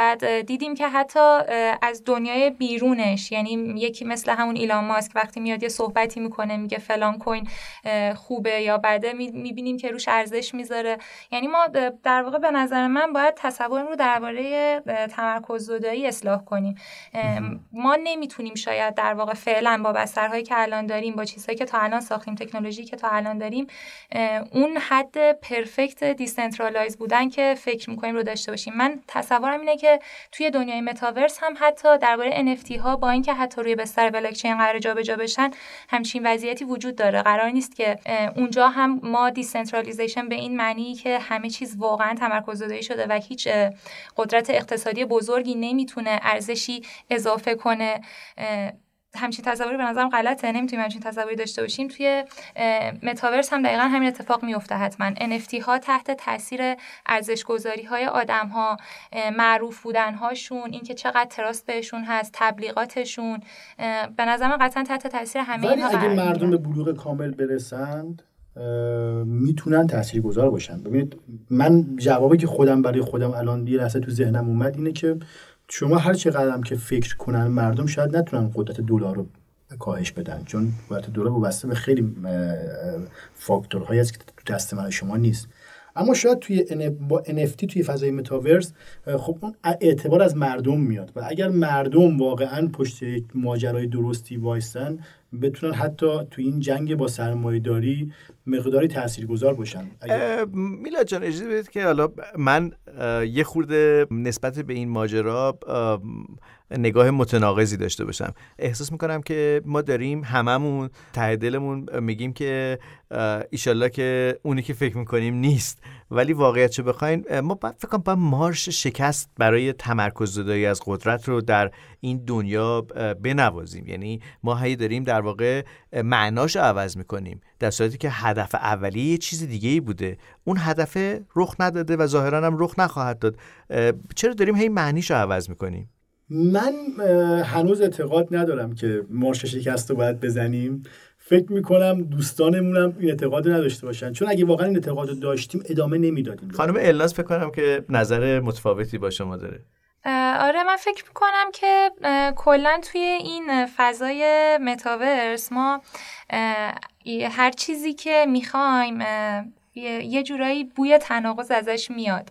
بعد دیدیم که حتی از دنیای بیرونش یعنی یکی مثل همون ایلان ماسک وقتی میاد یه صحبتی می‌کنه میگه فلان کوین خوبه یا بده می‌بینیم که روش ارزش می‌ذاره. یعنی ما در واقع به نظر من باید تصورم رو درباره تمرکز زدایی اصلاح کنیم. ما نمی‌تونیم شاید در واقع فعلا با بسترهایی که الان داریم با چیزهایی که تا الان ساختیم تکنولوژی که تا الان داریم اون حد perfect decentralize بودن که فکر می‌کنیم رو داشته باشیم. من تصورم اینه که توی دنیای متاورس هم حتی درباره NFT ها با اینکه حتی روی بستر بلاکچین قرار جابجا بشن همچین وضعیتی وجود داره. قرار نیست که اونجا هم ما decentralization به این معنی که همه چیز واقعا تمرکز شده و هیچ قدرت اقتصادی بزرگی نمی‌تونه ارزشی اضافه کنه. همچین تصوری به نظرم غلطه. نمی‌تونیم همچین تصوری داشته باشیم. توی متاورس هم دقیقا همین اتفاق میفته حتما. NFT ها تحت تاثیر ارزش گذاری های آدم ها معروف بودن هاشون اینکه چقدر تراست بهشون هست تبلیغاتشون به نظرم قطعا تحت تاثیر همه ولی اگه مردم به بلوغ کامل برسند می‌تونن گذار باشن. ببینید من جوابی که خودم برای خودم الان یه لحظه تو ذهنم اومد اینه که شما هر چقدر که فکر کنن مردم شاید نتونن قدرت دلار رو کاهش بدن چون قدرت دلار وابسته به خیلی فاکتورهایی است که تو دست من شما نیست. اما شاید توی با NFT توی فضای متاورس خب اون اعتبار از مردم میاد و اگر مردم واقعا پشت ماجرای درستی وایستن بتونن حتی تو این جنگ با سرمایه داری مقداری تاثیرگذار باشن. میلاد جان اجازه بدید که حالا من یه خورده نسبت به این ماجرا نگاه متناقضی داشته باشم. احساس می‌کنم که ما داریم هممون ته دلمون میگیم که ایشالله که اونی که فکر می‌کنیم نیست. ولی واقعیت چه بخواین ما باید فکر کنم مارش شکست برای تمرکز زدایی از قدرت رو در این دنیا بنوازیم. یعنی ما هی داریم در واقع معناش عوض می‌کنیم در صورتی که هدف اولیه یه چیز دیگه ای بوده. اون هدف رخ نداده و ظاهرا هم رخ نخواهد داد. چرا داریم هی معنیش رو عوض می‌کنیم؟ من هنوز اعتقاد ندارم که مارش شکست رو باید بزنیم. فکر می‌کنم دوستانمونم این اعتقاد نداشته باشن. چون اگه واقعا این اعتقاد رو داشتیم ادامه نمی‌دادیم. خانم الناس فکر کنم که نظر متفاوتی با شما داره. آره من فکر می‌کنم که کلا توی این فضای متاورس ما هر چیزی که می‌خوایم یه جورایی بوی تناقض ازش میاد.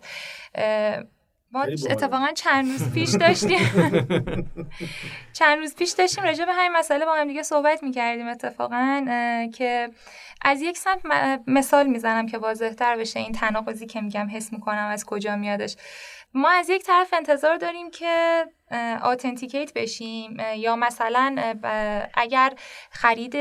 ما اتفاقا چند روز پیش داشتیم. چند روز پیش داشتیم راجع به همین مسئله با هم دیگه صحبت می‌کردیم اتفاقا که از یک سمت مثال می‌زنم که واضحتر بشه این تناقضی که میگم حس می‌کنم از کجا میادش. ما از یک طرف انتظار داریم که آتنتیکیت بشیم. یا مثلا اگر خرید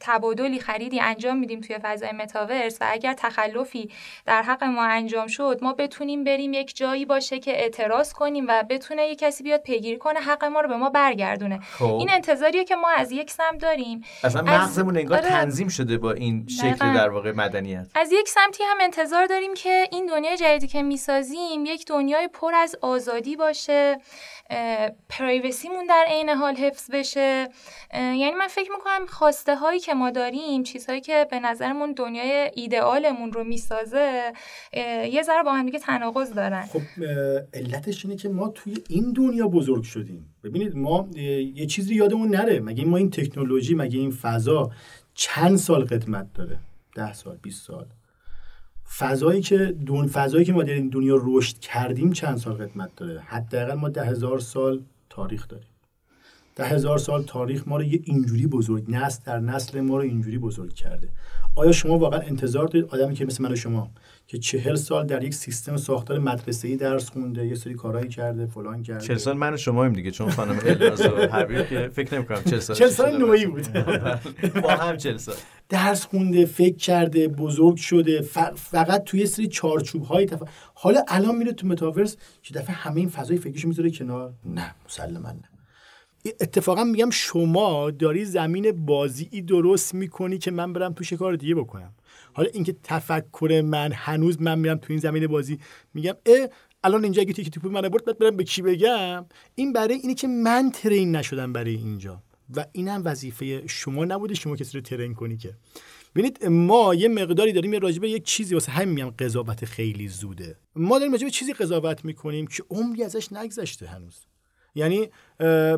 تبادلی خریدی انجام میدیم توی فضای متاورس و اگر تخلفی در حق ما انجام شد ما بتونیم بریم یک جایی باشه که اعتراض کنیم و بتونه یک کسی بیاد پیگیری کنه حق ما رو به ما برگردونه. خب. این انتظاریه که ما از یک سمت داریم. اصلا مغزمون انگار آره. تنظیم شده با این شکل در واقع مدنیت. از یک سمتی هم انتظار داریم که این دنیای جدیدی که می‌سازیم یک دنیای پر از آزادی باشه. پرایوسیمون در عین حال حفظ بشه. یعنی من فکر می‌کنم خواسته هایی که ما داریم چیزهایی که به نظرمون دنیای ایدئالمون رو می‌سازه یه ذره با هم دیگه تناقض دارن. خب علتش اینه که ما توی این دنیا بزرگ شدیم. ببینید ما یه چیزی یادمون نره. مگه ما این تکنولوژی مگه این فضا چند سال قدمت داره؟ ده سال 20 سال. فضایی که دون فضایی که ما در این دنیا رشد کردیم چند سال قدمت داره؟ حداقل ما ده هزار سال تاریخ داریم. ده هزار سال تاریخ ما رو یه اینجوری بزرگ نسل در نسل ما رو اینجوری بزرگ کرده. آیا شما واقعا انتظار دارید؟ آدمی که مثل من و شما که چهل سال در یک سیستم ساختار مدرسه ای درس خونده یه سری کارهایی کرده فلان کرده. چهل سال من و شما هم دیگه چون خانم الناز و که فکر نمی کنم چهل سال چهل سال نوعی بود. با هم چهل سال. درس خونده فکر کرده بزرگ شده فقط توی سری چارچوب های تف... حالا الان میره تو متاورس که دفعه همه این فضای فکریشو می‌ذاره کنار. نه مسلما نه. اتفاقا میگم شما داری زمین بازی درست می‌کنی که من برم تو کار دیگه بکنم. حالا اینکه تفکر من هنوز من میرم تو این زمین بازی میگم اه الان اینجا اگه تیک توپ من برد بعد برم به کی بگم؟ این برای اینه که من ترین نشدم برای اینجا. و اینم وظیفه شما نبوده شما کسی رو ترین کنی که. ببینید ما یه مقداری داریم یه راجبه یک چیزی واسه همین میگم قضاوت خیلی زوده. ما داریم راجبه چیزی قضاوت می‌کنیم که عمری ازش نگذشته هنوز. یعنی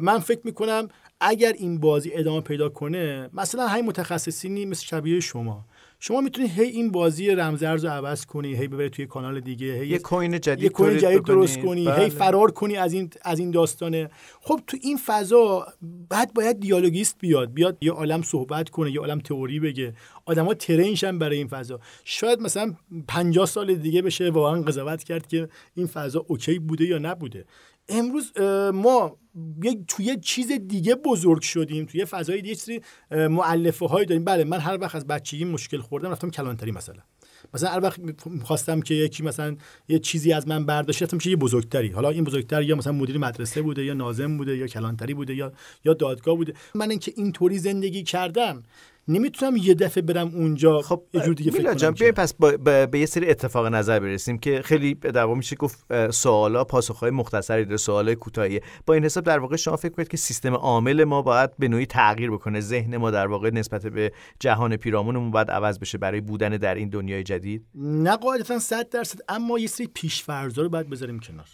من فکر می‌کنم اگر این بازی ادامه پیدا کنه مثلا همین متخصصینی مثل شبیه شما شما می‌تونید هی این بازی رمزرز رو عوض کنی هی ببری توی کانال دیگه هی یه کوین جدید, یه کوین جدید درست کنی بله. هی فرار کنی از این از این داستانه. خب تو این فضا بعد باید دیالوگیست بیاد بیاد یه عالم صحبت کنه یه عالم تئوری بگه. آدما ترینشن برای این فضا. شاید مثلا 50 سال دیگه بشه واقعا قضاوت کرد که این فضا اوکی بوده یا نبوده. امروز ما توی چیز دیگه بزرگ شدیم توی فضای دیگه چیزی مؤلفه هایی داریم. بله من هر وقت از بچگی مشکل خوردم رفتم کلانتری مثلا. مثلا هر وقت خواستم که یکی مثلا یه چیزی از من برداشت رفتم یه بزرگتری. حالا این بزرگتر یا مثلا مدیر مدرسه بوده یا ناظم بوده یا کلانتری بوده یا یا دادگاه بوده. من اینکه اینطوری زندگی کردم نمی‌تونم یه دفعه برم اونجا خب یه جور دیگه فکر کنم بیایم پس با, با, به یه سری اتفاق نظر برسیم که خیلی در واقع میشه گفت سوالا پاسخهای مختصری داره سوالای کوتاهی با این حساب در واقع شما فکر کنید که سیستم عامل ما باید به نوعی تغییر بکنه. ذهن ما در واقع نسبت به جهان پیرامونمون باید عوض بشه برای بودن در این دنیای جدید؟ نه قاعدتا 100 درصد اما یه سری پیش‌فرضا رو باید بذاریم کنار.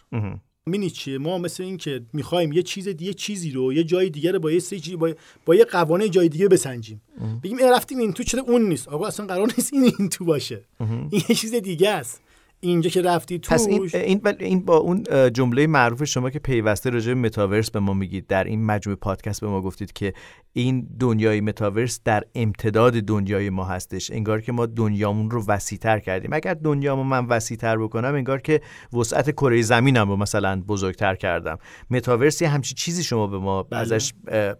مینی چیه؟ ما مثل این که می‌خوایم یه چیز دیگه چیزی رو یه جای دیگه رو با یه سری با, با یه قوانین جای دیگه بسنجیم. بگیم این رفتیم این تو چرا اون نیست. آقا اصلا قرار نیست این این تو باشه. این یه چیز دیگه است. اینجا که رفتی توش پس این, این, این با اون جمله معروف شما که پیوسته راجع به متاورس به ما میگید. در این مجموعه پادکست به ما گفتید که این دنیای متاورس در امتداد دنیای ما هستش. انگار که ما دنیامون رو وسیعتر کردیم. اگر دنیامو من وسیعتر بکنم انگار که وسعت کره زمینم رو مثلا بزرگتر کردم. متاورس یه همچی چیزی شما به ما بله. ازش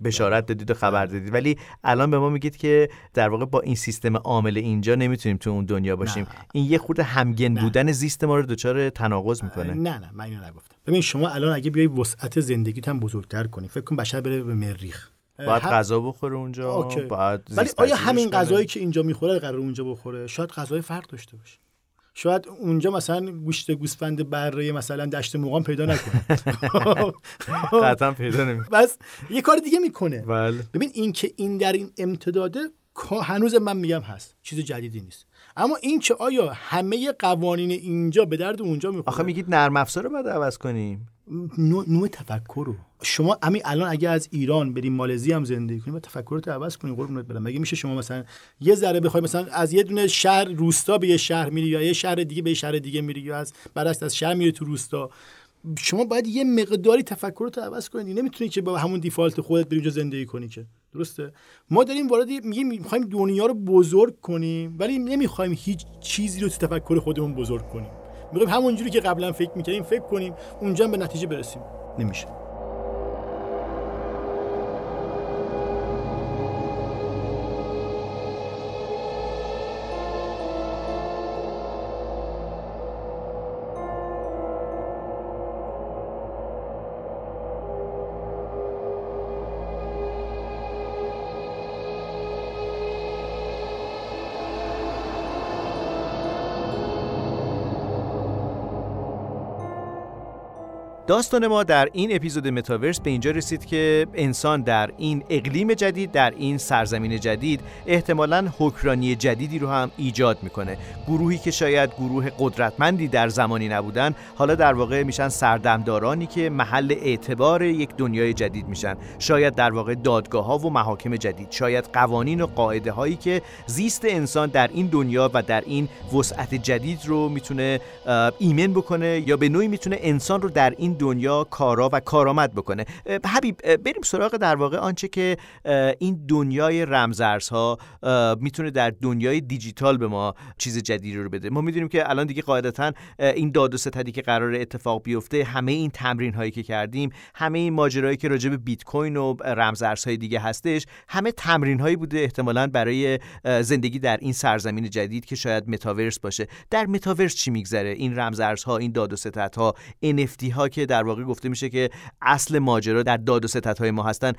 بشارت دادید و خبر دادید. ولی الان به ما میگید که در واقع با این سیستم عامل اینجا نمی‌تونیم تو اون دنیا باشیم. نه. این یه خورده همگن بودن زیست ما رو دچار تناقض می‌کنه. نه نه من اینو نگفتم. ببین شما الان اگه بیای وسعت زندگیت هم بزرگتر کنی فکر کن بشر بره به مریخ. باید هم- غذا بخوره اونجا اوکی. باید ولی آیا همین. غذایی که اینجا می‌خوره قرار اونجا بخوره؟ شاید غذای فرق داشته باشه. شاید اونجا مثلا گوشت گوسفند بره مثلا دشت مقام پیدا نکنه. قطعا پیدا نمی‌کنه بس یه کار دیگه می‌کنه. بله. ببین این که این در این امتداده هنوز من میگم هست چیز جدیدی نیست. اما این که آیا همه قوانین اینجا به درد اونجا می‌خوره؟ آخه میگید نرم افزار رو باید عوض کنیم. نوع, نوع تفکر رو. شما همین الان اگه از ایران بریم مالزی هم زندگی کنیم و تفکرات عوض کنیم قربونت برم. مگه میشه شما مثلا یه ذره بخوای مثلا از یه دونه شهر روستا به یه شهر میری یا یه شهر دیگه به یه شهر دیگه میری یا از برعکس از شهر میری تو روستا؟ شما باید یه مقداری تفکرات عوض کنید. نمی‌تونی که با همون دیفالت خودت بری اونجا زندگی کنی که. درسته؟ ما داریم وارد میگیم می‌خوایم دنیا رو بزرگ کنیم ولی نمی‌خوایم هیچ چیزی رو تو تفکر خودمون بزرگ کنیم. می‌خوایم همونجوری که قبلا فکر می‌کردیم فکر کنیم اونجا به نتیجه برسیم. نمیشه. داستان ما در این اپیزود متاورس به اینجا رسید که انسان در این اقلیم جدید در این سرزمین جدید احتمالا حکرانی جدیدی رو هم ایجاد می‌کنه. گروهی که شاید گروه قدرتمندی در زمانی نبودن حالا در واقع میشن سردمدارانی که محل اعتبار یک دنیای جدید میشن. شاید در واقع دادگاه ها و محاکم جدید شاید قوانین و قاعده هایی که زیست انسان در این دنیا و در این وسعت جدید رو می‌تونه ایمن بکنه یا به نوعی می‌تونه انسان رو در این دنیا کارا و کارآمد بکنه. حبیب بریم سراغ در واقع آنچه که این دنیای رمزارزها می‌تونه در دنیای دیجیتال به ما چیز جدیدی رو بده. ما می‌دونیم که الان دیگه قاعدتا این داد و ستدی که قرار اتفاق بیفته همه این تمرین هایی که کردیم همه این ماجرایی که راجع به بیت کوین و رمزارزهای دیگه هستش همه تمرین هایی بوده احتمالاً برای زندگی در این سرزمین جدید که شاید متاورس باشه. در متاورس چی میگذره؟ این رمزارزها این داد و ستدها NFT ها که که در واقع گفته میشه که اصل ماجرا در داد و ستدهای ما هستن.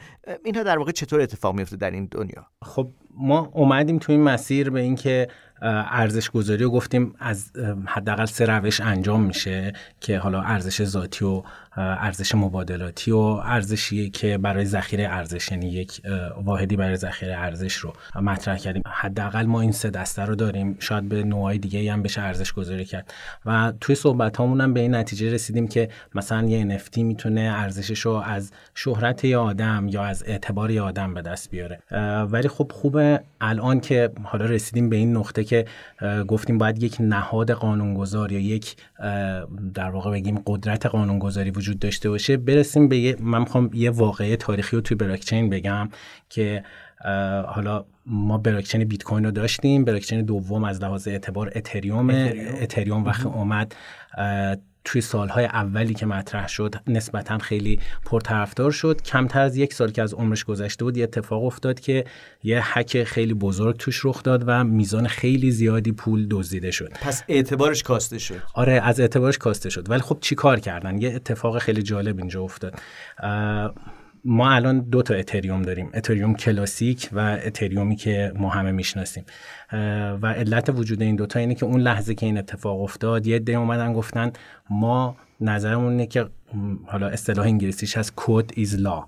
اینها در واقع چطور اتفاق میفته در این دنیا؟ خب ما اومدیم تو این مسیر به اینکه ارزش گذاری رو گفتیم از حداقل سه روش انجام میشه که حالا ارزش ذاتی و ارزش مبادلاتی و ارزشی که برای ذخیره ارزش یعنی یک واحدی برای ذخیره ارزش رو مطرح کردیم. حداقل ما این سه دسته رو داریم. شاید به نوعای دیگه هم بشه ارزش گذاری کرد. و توی صحبت هم به این نتیجه رسیدیم که مثلا یه NFT می‌تونه ارزشش رو از شهرت یه آدم یا از اعتبار یه آدم به دست بیاره. ولی خب خوبه الان که حالا رسیدیم به این نقطه که گفتیم باید یک نهاد قانونگذار یا یک در واقع بگیم قدرت قانونگذاری وجود داشته باشه. برسیم به یه من می‌خوام یه واقعه تاریخی رو توی بلاکچین بگم که حالا ما بلاکچین بیت کوین رو داشتیم. بلاکچین دوم از لحاظ اعتبار اتریوم اتریوم وقت اومد. توی سالهای اولی که مطرح شد نسبتا خیلی پرطرفدار شد. کمتر از یک سال که از عمرش گذشته بود یه اتفاق افتاد که یه حک خیلی بزرگ توش رخ داد و میزان خیلی زیادی پول دزدیده شد. پس اعتبارش کاسته شد. آره از اعتبارش کاسته شد. ولی خب چی کار کردن؟ یه اتفاق خیلی جالب اینجا افتاد. ما الان دو تا اتریوم داریم اتریوم کلاسیک و اتریومی که ما همه می‌شناسیم. و علت وجود این دوتا اینه که اون لحظه که این اتفاق افتاد یه عده اومدن گفتن ما نظرمون اینه که حالا اصطلاح انگلیسیش هست code is law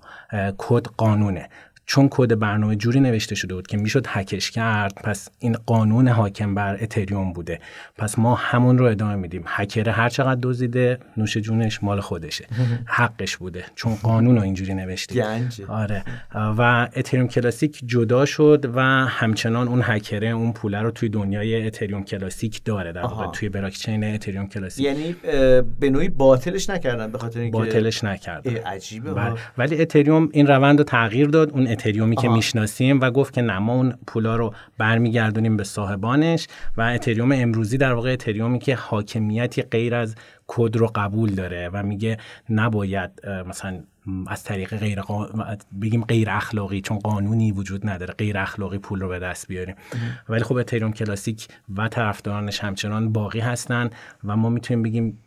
کد قانونه. چون کد برنامه جوری نوشته شده بود که می‌شد هکش کرد پس این قانون حاکم بر اتریوم بوده. پس ما همون رو ادامه میدیم. هکر هر چقدر دزدیده نوش جونش مال خودشه. حقش بوده. چون قانون رو اینجوری نوشتیم آره. و اتریوم کلاسیک جدا شد و همچنان اون هکره اون پوله رو توی دنیای اتریوم کلاسیک داره. در واقع توی بلاکچین اتریوم کلاسیک. یعنی به نوعی باطلش نکردن به خاطر اینکه باطلش نکردن. عجیبه. ولی اتریوم این روند رو تغییر داد. اون اتریومی که می‌شناسیم و گفت که نما اون پولا رو برمیگردونیم به صاحبانش و اتریوم امروزی در واقع اتریومی که حاکمیتی غیر از کد رو قبول داره و میگه نباید مثلا از طریق غیر بگیم غیر اخلاقی چون قانونی وجود نداره غیر اخلاقی پول رو به دست بیاریم. ولی خب اتریوم کلاسیک و طرفدارانش همچنان باقی هستن و ما می‌تونیم بگیم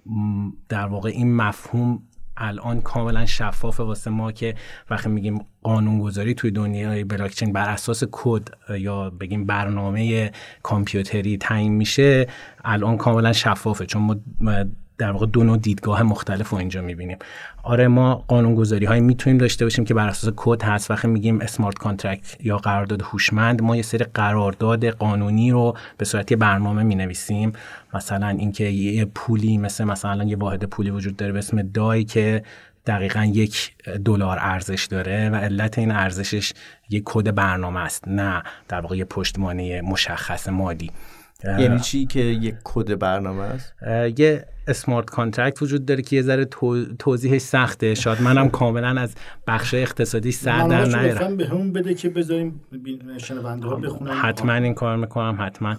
در واقع این مفهوم الان کاملا شفافه واسه ما که وقتی میگیم قانونگذاری توی دنیای بلاکچین بر اساس کد یا بگیم برنامه کامپیوتری تعیین میشه الان کاملا شفافه. چون ما در واقع دو نوع دیدگاه مختلف رو اینجا می‌بینیم. آره ما قانونگذاری هایی می‌تونیم داشته باشیم که بر اساس کد هست. وقتی میگیم smart contract یا قرارداد هوشمند ما یه سری قرارداد قانونی رو به صورت برنامه می‌نویسیم. مثلا اینکه یه پولی مثل مثلا یه واحد پولی وجود داره به اسم دای که دقیقا یک دلار ارزش داره و علت این ارزشش یک کد برنامه است نه در واقع یه پشتوانه مشخص مادی یعنی چی که یک کد برنامه است؟ یه smart contract وجود داره که یه ذره توضیحش سخته. شاید منم کاملا از بخش اقتصادی سر در نیارم. بهمون بده که بذاریم شنونده ها بخونن. حتما این کار می‌کنم حتما.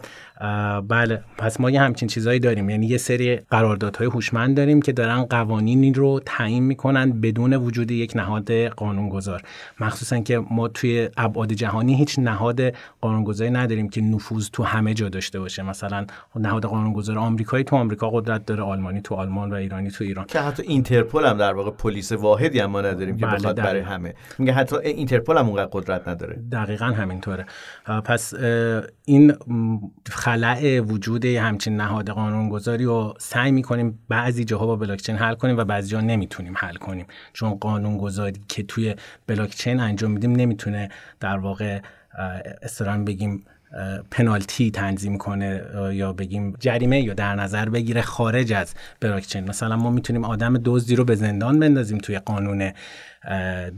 بله. پس ما یه همچین چیزهایی داریم. یعنی یه سری قراردادهای هوشمند داریم که دارن قوانینی رو تعیین می‌کنن بدون وجود یک نهاد قانونگذار. مخصوصا که ما توی ابعاد جهانی هیچ نهاد قانونگذاری نداریم که نفوذ تو همه جا داشته باشه. مثلا نهاد قانونگذار آمریکایی تو آمریکا قدرت داره آلمانی تو آلمان و ایرانی تو ایران. که حتی اینترپل هم در واقع پلیس واحدی هم ما نداریم که بله بخواد برای همه. میگه حتی اینترپل هم اونقدر قدرت نداره. دقیقا همینطوره. پس این خلأ وجود همچین نهاد قانونگذاری رو سعی می‌کنیم بعضی جاها با بلاکچین حل کنیم و بعضی جا نمی‌تونیم حل کنیم. چون قانونگذاری که توی بلاکچین انجام میدیم نمی‌تونه در واقع استران بگیم پنالتی تنظیم کنه یا بگیم جریمه یا در نظر بگیره خارج از بلاکچین. مثلا ما می‌تونیم آدم دزدی رو به زندان بندازیم توی قانون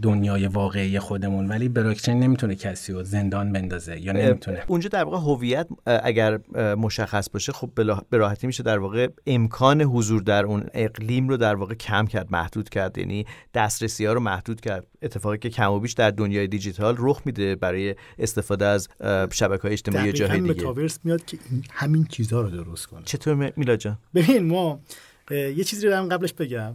دنیای واقعی خودمون. ولی بلاکچین نمی‌تونه کسی رو زندان بندازه یا نمی‌تونه. اونجا در واقع هویت اگر مشخص باشه خب به راحتی میشه در واقع امکان حضور در اون اقلیم رو در واقع کم کرد محدود کرد. یعنی دسترسی ها رو محدود کرد. اتفاقی که کم و بیش در دنیای دیجیتال رخ میده برای استفاده از شبکه های اجتماعی جاهای دیگه. متاورس میاد که همین چیزها رو درست کنه. چطور میلا جان؟ ببین ما یه چیزی رو قبلش بگم.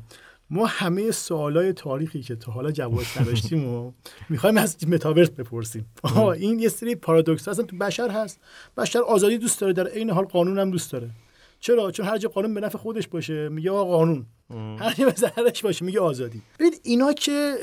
ما همه سوالای تاریخی که تا حالا جواب نداشتیم و می‌خوایم از متاورس بپرسیم. این یه سری پارادوکس هستن تو بشر هست. بشر آزادی دوست داره در عین حال قانون هم دوست داره. چرا؟ چون هر جا قانون به نفع خودش باشه میگه قانون. هر جا به باشه میگه آزادی. ببینید اینا که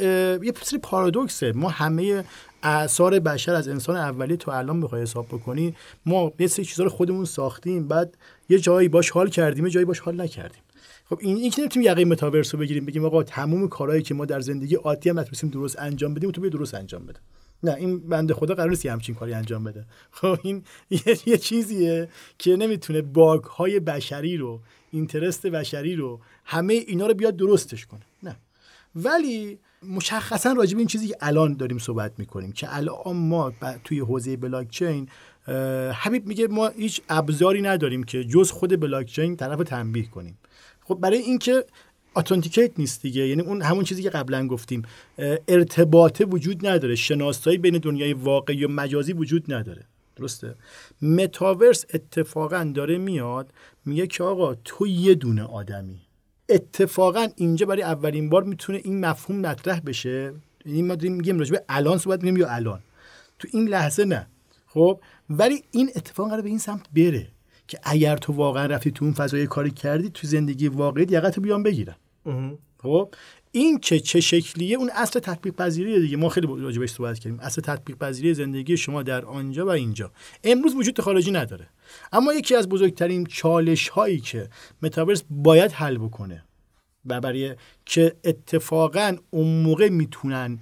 یه سری پارادوکسه. ما همه اثار بشر از انسان اولی تو الان بخوای حساب بکنی ما یه سری چیزا رو خودمون ساختیم بعد یه جایی باش حال کردیم یه جایی باش حال نکردیم. خب این این که نمی‌تونیم یقه متاورس رو بگیریم بگیم آقا تمام کارهایی که ما در زندگی عادی هم نتونستیم درست انجام بدیم تو درست انجام بده. نه این بنده خدا قرار نیست همچین کاری انجام بده. خب این یه, یه چیزیه که نمی‌تونه bug های بشری رو interest بشری رو همه اینا رو بیاد درستش کنه. نه. ولی مشخصا راجع به این چیزی که الان داریم صحبت می‌کنیم که الان ما توی حوزه بلاکچین حبیب میگه ما هیچ ابزاری نداریم که جز خود بلاکچین طرف تنبیه کنیم. خب برای اینکه authenticate نیست دیگه یعنی اون همون چیزی که قبلا گفتیم ارتباطه وجود نداره شناسایی بین دنیای واقعی و مجازی وجود نداره درسته؟ متاورس اتفاقا داره میاد میگه که آقا تو یه دونه آدمی. اتفاقا اینجا برای اولین بار می‌تونه این مفهوم مطرح بشه. یعنی ما داریم میگیم راجبه الان صحبت میگیم یا الان. تو این لحظه نه. خب؟ ولی این اتفاق قرار به این سمت بره. که اگر تو واقعا رفتی تو اون فضای کاری کردی تو زندگی واقعی یقت بیان بگیرن خب؟ این که چه شکلیه اون اصل تطبیق پذیری دیگه. ما خیلی راجع بهش صحبت کردیم. اصل تطبیق پذیری زندگی شما در آنجا و اینجا. امروز وجود خارجی نداره. اما یکی از بزرگترین چالش هایی که متاورس باید حل بکنه و برای که اتفاقا اون موقع می‌تونن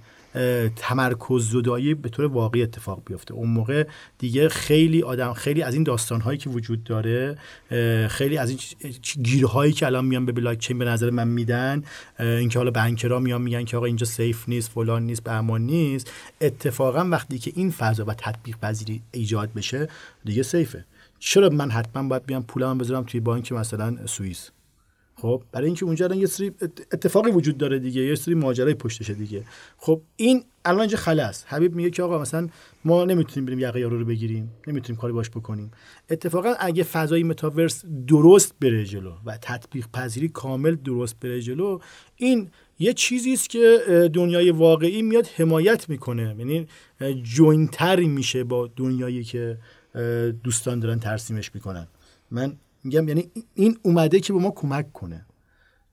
تمرکز زدایی به طور واقعی اتفاق بیفته. اون موقع دیگه خیلی آدم خیلی از این داستان هایی که وجود داره خیلی از این گیرهایی که الان میان به بلاک چین به نظر من میدن اینکه حالا بنکرا میان میگن که آقا اینجا سیف نیست فلان نیست به امان نیست اتفاقا وقتی که این فضا و تطبیق پذیری ایجاد بشه دیگه سیفه. چرا من حتما باید بیام پولم بذارم توی بانک مثلا سوئیس؟ خب برای اینکه اونجا یه سری اتفاقی وجود داره دیگه یه سری ماجرای پشتشه دیگه. خب این الان اینجا خلاص. حبیب میگه که آقا مثلا ما نمی‌تونیم بریم یقه یارو رو بگیریم نمی‌تونیم کاری باش بکنیم. اتفاقا اگه فضای متاورس درست بره جلو و تطبیق پذیری کامل درست بره جلو این یه چیزی است که دنیای واقعی میاد حمایت می‌کنه. یعنی جوینتر میشه با دنیایی که دوستان دارن ترسیمش می‌کنن. من میگم یعنی این اومده که به ما کمک کنه.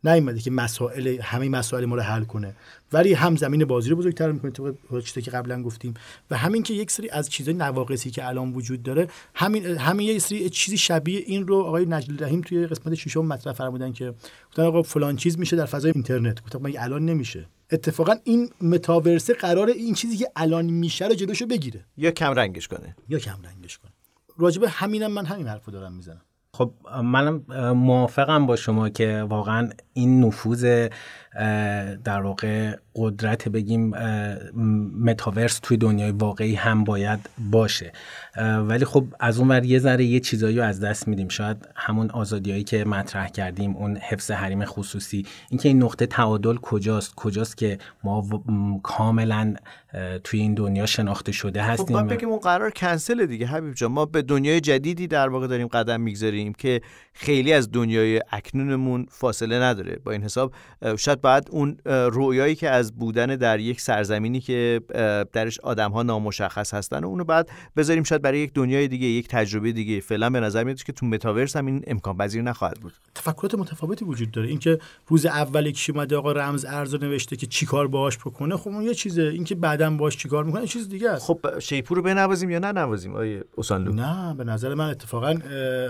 نیومده که مسائل همه مسائل ما رو حل کنه. ولی هم زمین بازی رو بزرگتر می‌کنه تو چیزی که قبلا گفتیم. و همین که یک سری از چیزای نواقصی که الان وجود داره همین همین یه سری چیزی شبیه این رو آقای نجل رحیم توی قسمت ششم مطرح فرمودن که گفتن آقا فلان چیز میشه در فضای اینترنت. گفتم مگه الان نمیشه. اتفاقا این متاورسه قرار این چیزی که الان میشه رو جلوشو بگیره. یا کم رنگش کنه. یا کم رنگش کنه. راجبه همینم من همین حرفو دارم می‌زنم. خب منم موافقم با شما که واقعا این نفوذ در واقع قدرت بگیم متاورس توی دنیای واقعی هم باید باشه. ولی خب از اون ور یه ذره یه چیزایی رو از دست میدیم. شاید همون آزادیایی که مطرح کردیم اون حفظ حریم خصوصی. اینکه این نقطه تعادل کجاست؟ کجاست که ما کاملا توی این دنیا شناخته شده خب، هستیم خب بگیم اون قرار کنسل دیگه. حبیب جان ما به دنیای جدیدی در واقع داریم قدم می‌گذاریم که خیلی از دنیای اکنونمون فاصله نداره. با این حساب شاید بعد اون رویایی که از بودن در یک سرزمینی که درش آدم ها نامشخص هستن و اونو بعد بذاریم شاید برای یک دنیای دیگه یک تجربه دیگه. فعلا به نظر میاد که تو متاورس هم این امکان پذیر نخواهد بود. تفکرات متفاوتی وجود داره. اینکه روز اول کی اومده آقا رمز ارز نوشته که چیکار باهاش بکنه خب اون یه چیزه. اینکه بعدا باهاش چیکار می‌کنه چیز دیگه است. خب شیپور رو بنوازیم یا نه نوازیم آیه اوسانلو نه به نظر من اتفاقا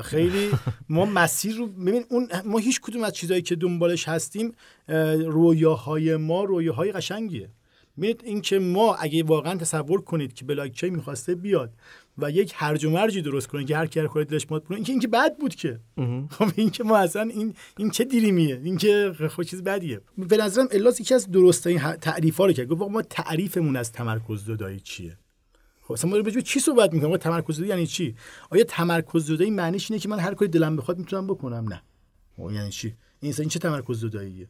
خیلی ما مسیر رو ببین اون ما هیچ کدوم از چیزایی که دنبالش هستیم رویاهای ما رویاهای قشنگیه. می‌دید اینکه ما اگه واقعا تصور کنید که بلاک چین می‌خواسته بیاد و یک هرج و مرجی درست کنه که هر کی هر دلش مات اینکه اینکه بد بود که. خب اینکه ما اصلا این این چه دیریمیه؟ اینکه خود چیز بدیه. به نظرم الاس یکی از درست این تعریفا رو که گفت ما تعریفمون از تمرکز زدایی چیه؟ خب اصلا ما به چی صحبت می‌کنیم؟ ما تمرکز زدایی یعنی چی؟ آیا تمرکز زدایی معنیش اینه که من هر کاری دلم بخواد می‌تونم بکنم؟ نه. خب یعنی چی؟ این چه تمرکز زداییه؟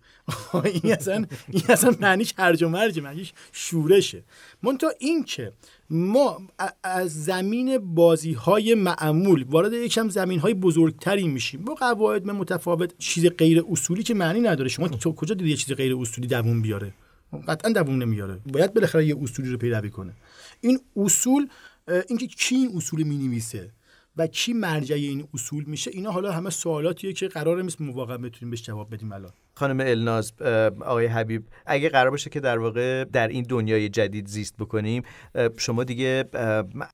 این اصلا این اصلا معنیش هرج و مرج معنیش شورشه. منتها این که ما از زمین بازی های معمول وارد یکم زمین های بزرگتری میشیم. با قواعد متفاوت چیز غیر اصولی که معنی نداره. شما تو کجا دیدی چیز غیر اصولی دووم بیاره؟ قطعا دووم نمیاره. باید بالاخره یه اصولی رو پیروی کنه. این اصول اینکه کی این اصول می نویسه و کی مرجع این اصول میشه؟ اینا حالا همه سوالاتیه که قرار نیست واقعا بتونیم بهش جواب بدیم الان. خانم الناز آقای حبیب اگه قرار باشه که در واقع در این دنیای جدید زیست بکنیم شما دیگه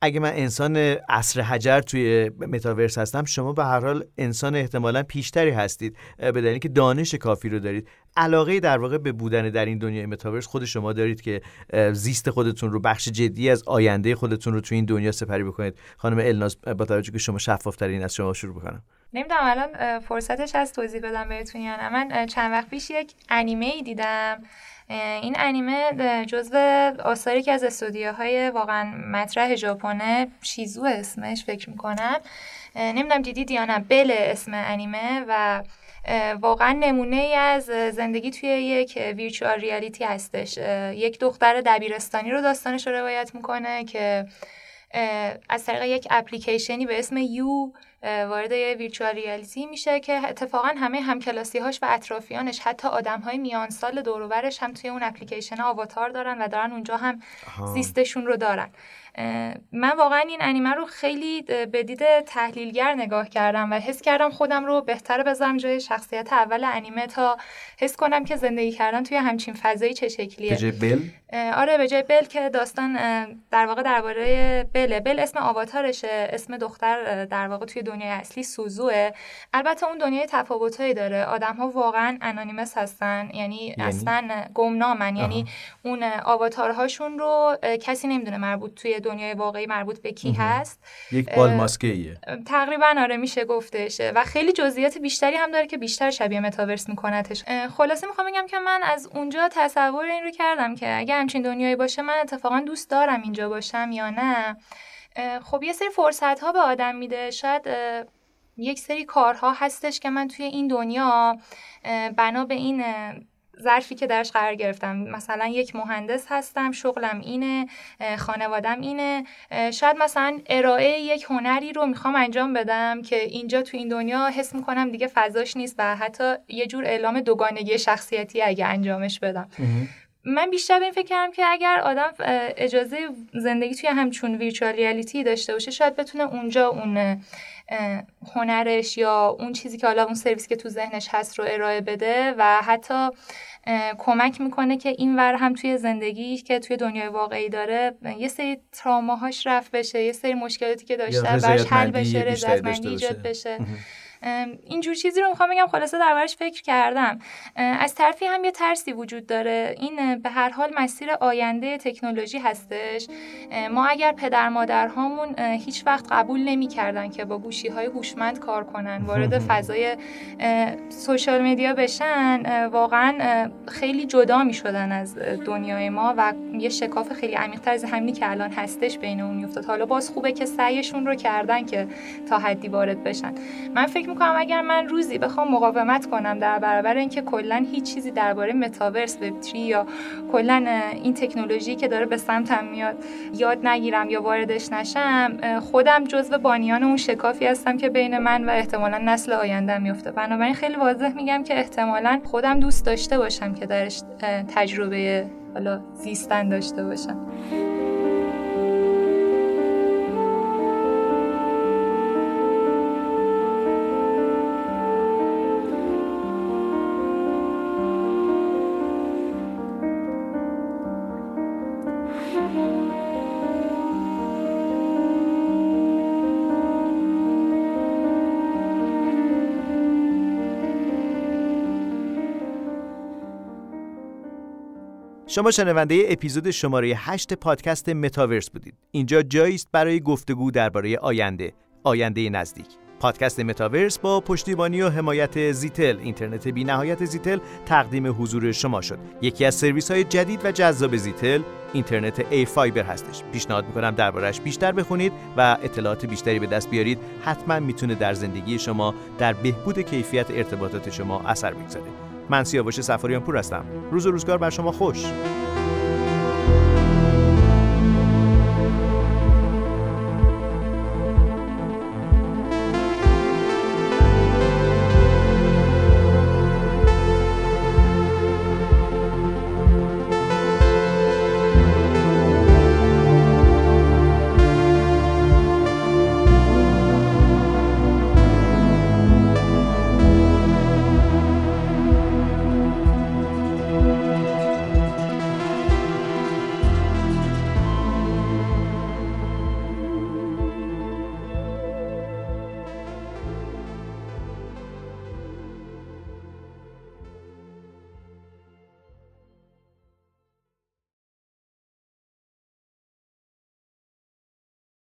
اگه من انسان عصر حجر توی متاورس هستم شما به هر حال انسان احتمالا پیشتری هستید به دلیل که دانش کافی رو دارید. علاقه در واقع به بودن در این دنیای متاورس خود شما دارید که زیست خودتون رو بخش جدی از آینده خودتون رو توی این دنیا سپری بکنید. خانم الناز با توجه که شما شفافترین از شما شروع بکنم. نمی‌دونم الان فرصتش از توضیح بدم بهتون یا نه. من چند وقت پیش یک انیمه ای دیدم این انیمه جزو آثاری که از استودیوهای واقعا مطرح ژاپنه شیزو اسمش فکر می‌کنم. نمی‌دونم دیدید یا نه. بل اسم انیمه و واقعا نمونه ای از زندگی توی یک ویرچوال ریالیتی هستش. یک دختر دبیرستانی رو داستانش رو روایت می‌کنه که از طریق یک اپلیکیشنی به اسم یو وارد یه ویرچوال ریالیتی میشه که اتفاقا همه همکلاسی هاش و اطرافیانش حتی آدم های میان سال دوروبرش هم توی اون اپلیکیشن آواتار دارن و دارن اونجا هم زیستشون رو دارن. من واقعا این انیمه رو خیلی به دید تحلیلگر نگاه کردم و حس کردم خودم رو بهتر بذارم جای شخصیت اول انیمه تا حس کنم که زندگی کردن توی همچین فضایی چه شکلیه. به بل؟ آره به جای بل که داستان در واقع درباره بله بل اسم آواتارشه اسم دختر در واقع توی دنیای اصلی سوزوه. البته اون دنیای تفاوتایی داره. آدم ها واقعا انانیمس هستن. یعنی, یعنی؟ اصلا گمنامن. یعنی اون آواتارهاشون رو کسی نمی‌دونه مربوط توی دنیای واقعی مربوط به کی هست. یک بال ماسکه ایه تقریبا آره میشه گفتش. و خیلی جزئیات بیشتری هم داره که بیشتر شبیه متاورس میکنتش خلاصه می‌خوام بگم که من از اونجا تصور این رو کردم که اگه همچین دنیایی باشه من اتفاقا دوست دارم اینجا باشم یا نه. خب یه سری فرصت ها به آدم میده. شاید یک سری کارها هستش که من توی این دنیا بنا به این ظرفی که درش قرار گرفتم. مثلا یک مهندس هستم شغلم اینه خانوادم اینه. شاید مثلا ارائه یک هنری رو می‌خوام انجام بدم که اینجا تو این دنیا حس می‌کنم دیگه فضاش نیست و حتی یه جور اعلام دوگانگی شخصیتی اگه انجامش بدم. من بیشتر به این فکر کردم که اگر آدم اجازه زندگی توی همچون ویرچوال ریالیتی داشته باشه شاید بتونه اونجا اون هنرش یا اون چیزی که حالا اون سرویس که تو ذهنش هست رو ارائه بده و حتی کمک می‌کنه که این ور هم توی زندگی که توی دنیای واقعی داره یه سری تراماهاش رفت بشه یه سری مشکلاتی که داشته برش حل بشه رضایتمندی ایجاد بشه. اینجور چیزی رو می‌خوام بگم خلاصه دربارش فکر کردم. از طرفی هم یه ترسی وجود داره. این به هر حال مسیر آینده تکنولوژی هستش. ما اگر پدر مادرهامون هیچ وقت قبول نمی‌کردن که با گوشی های هوشمند کار کنن وارد فضای سوشال مدیا بشن واقعا خیلی جدا می‌شدن از دنیای ما و یه شکاف خیلی عمیق‌تر از همینی که الان هستش بین اون میافتاد. حالا باز خوبه که سعیشون رو کردن که تا حدی وارد بشن. من فکر می‌کنم اگر من روزی بخوام مقاومت کنم در برابر اینکه کلا هیچ چیزی درباره متاورس وب 3 یا کلا این تکنولوژی که داره به سمتم میاد یاد نگیرم یا واردش نشم خودم جزو بانیان اون شکافی هستم که بین من و احتمالا نسل آینده میفته بنابراین خیلی واضح میگم که احتمالا خودم دوست داشته باشم که درش تجربه حالا زیستن داشته باشم. شما شنونده اپیزود شماره 8 پادکست متاورس بودید. اینجا جایی است برای گفتگو درباره آینده، آینده نزدیک. پادکست متاورس با پشتیبانی و حمایت زی‌تل اینترنت بی نهایت زی‌تل تقدیم حضور شما شد. یکی از سرویس های جدید و جذاب زی‌تل اینترنت ای‌فایبر هستش. پیشنهاد می‌کنم دربارش بیشتر بخونید و اطلاعات بیشتری به دست بیارید. حتما می‌تونه در زندگی شما در بهبود کیفیت ارتباطات شما اثر بگذاره. من سیاوش صفاریان‌پور هستم. روز و روزگار بر شما خوش.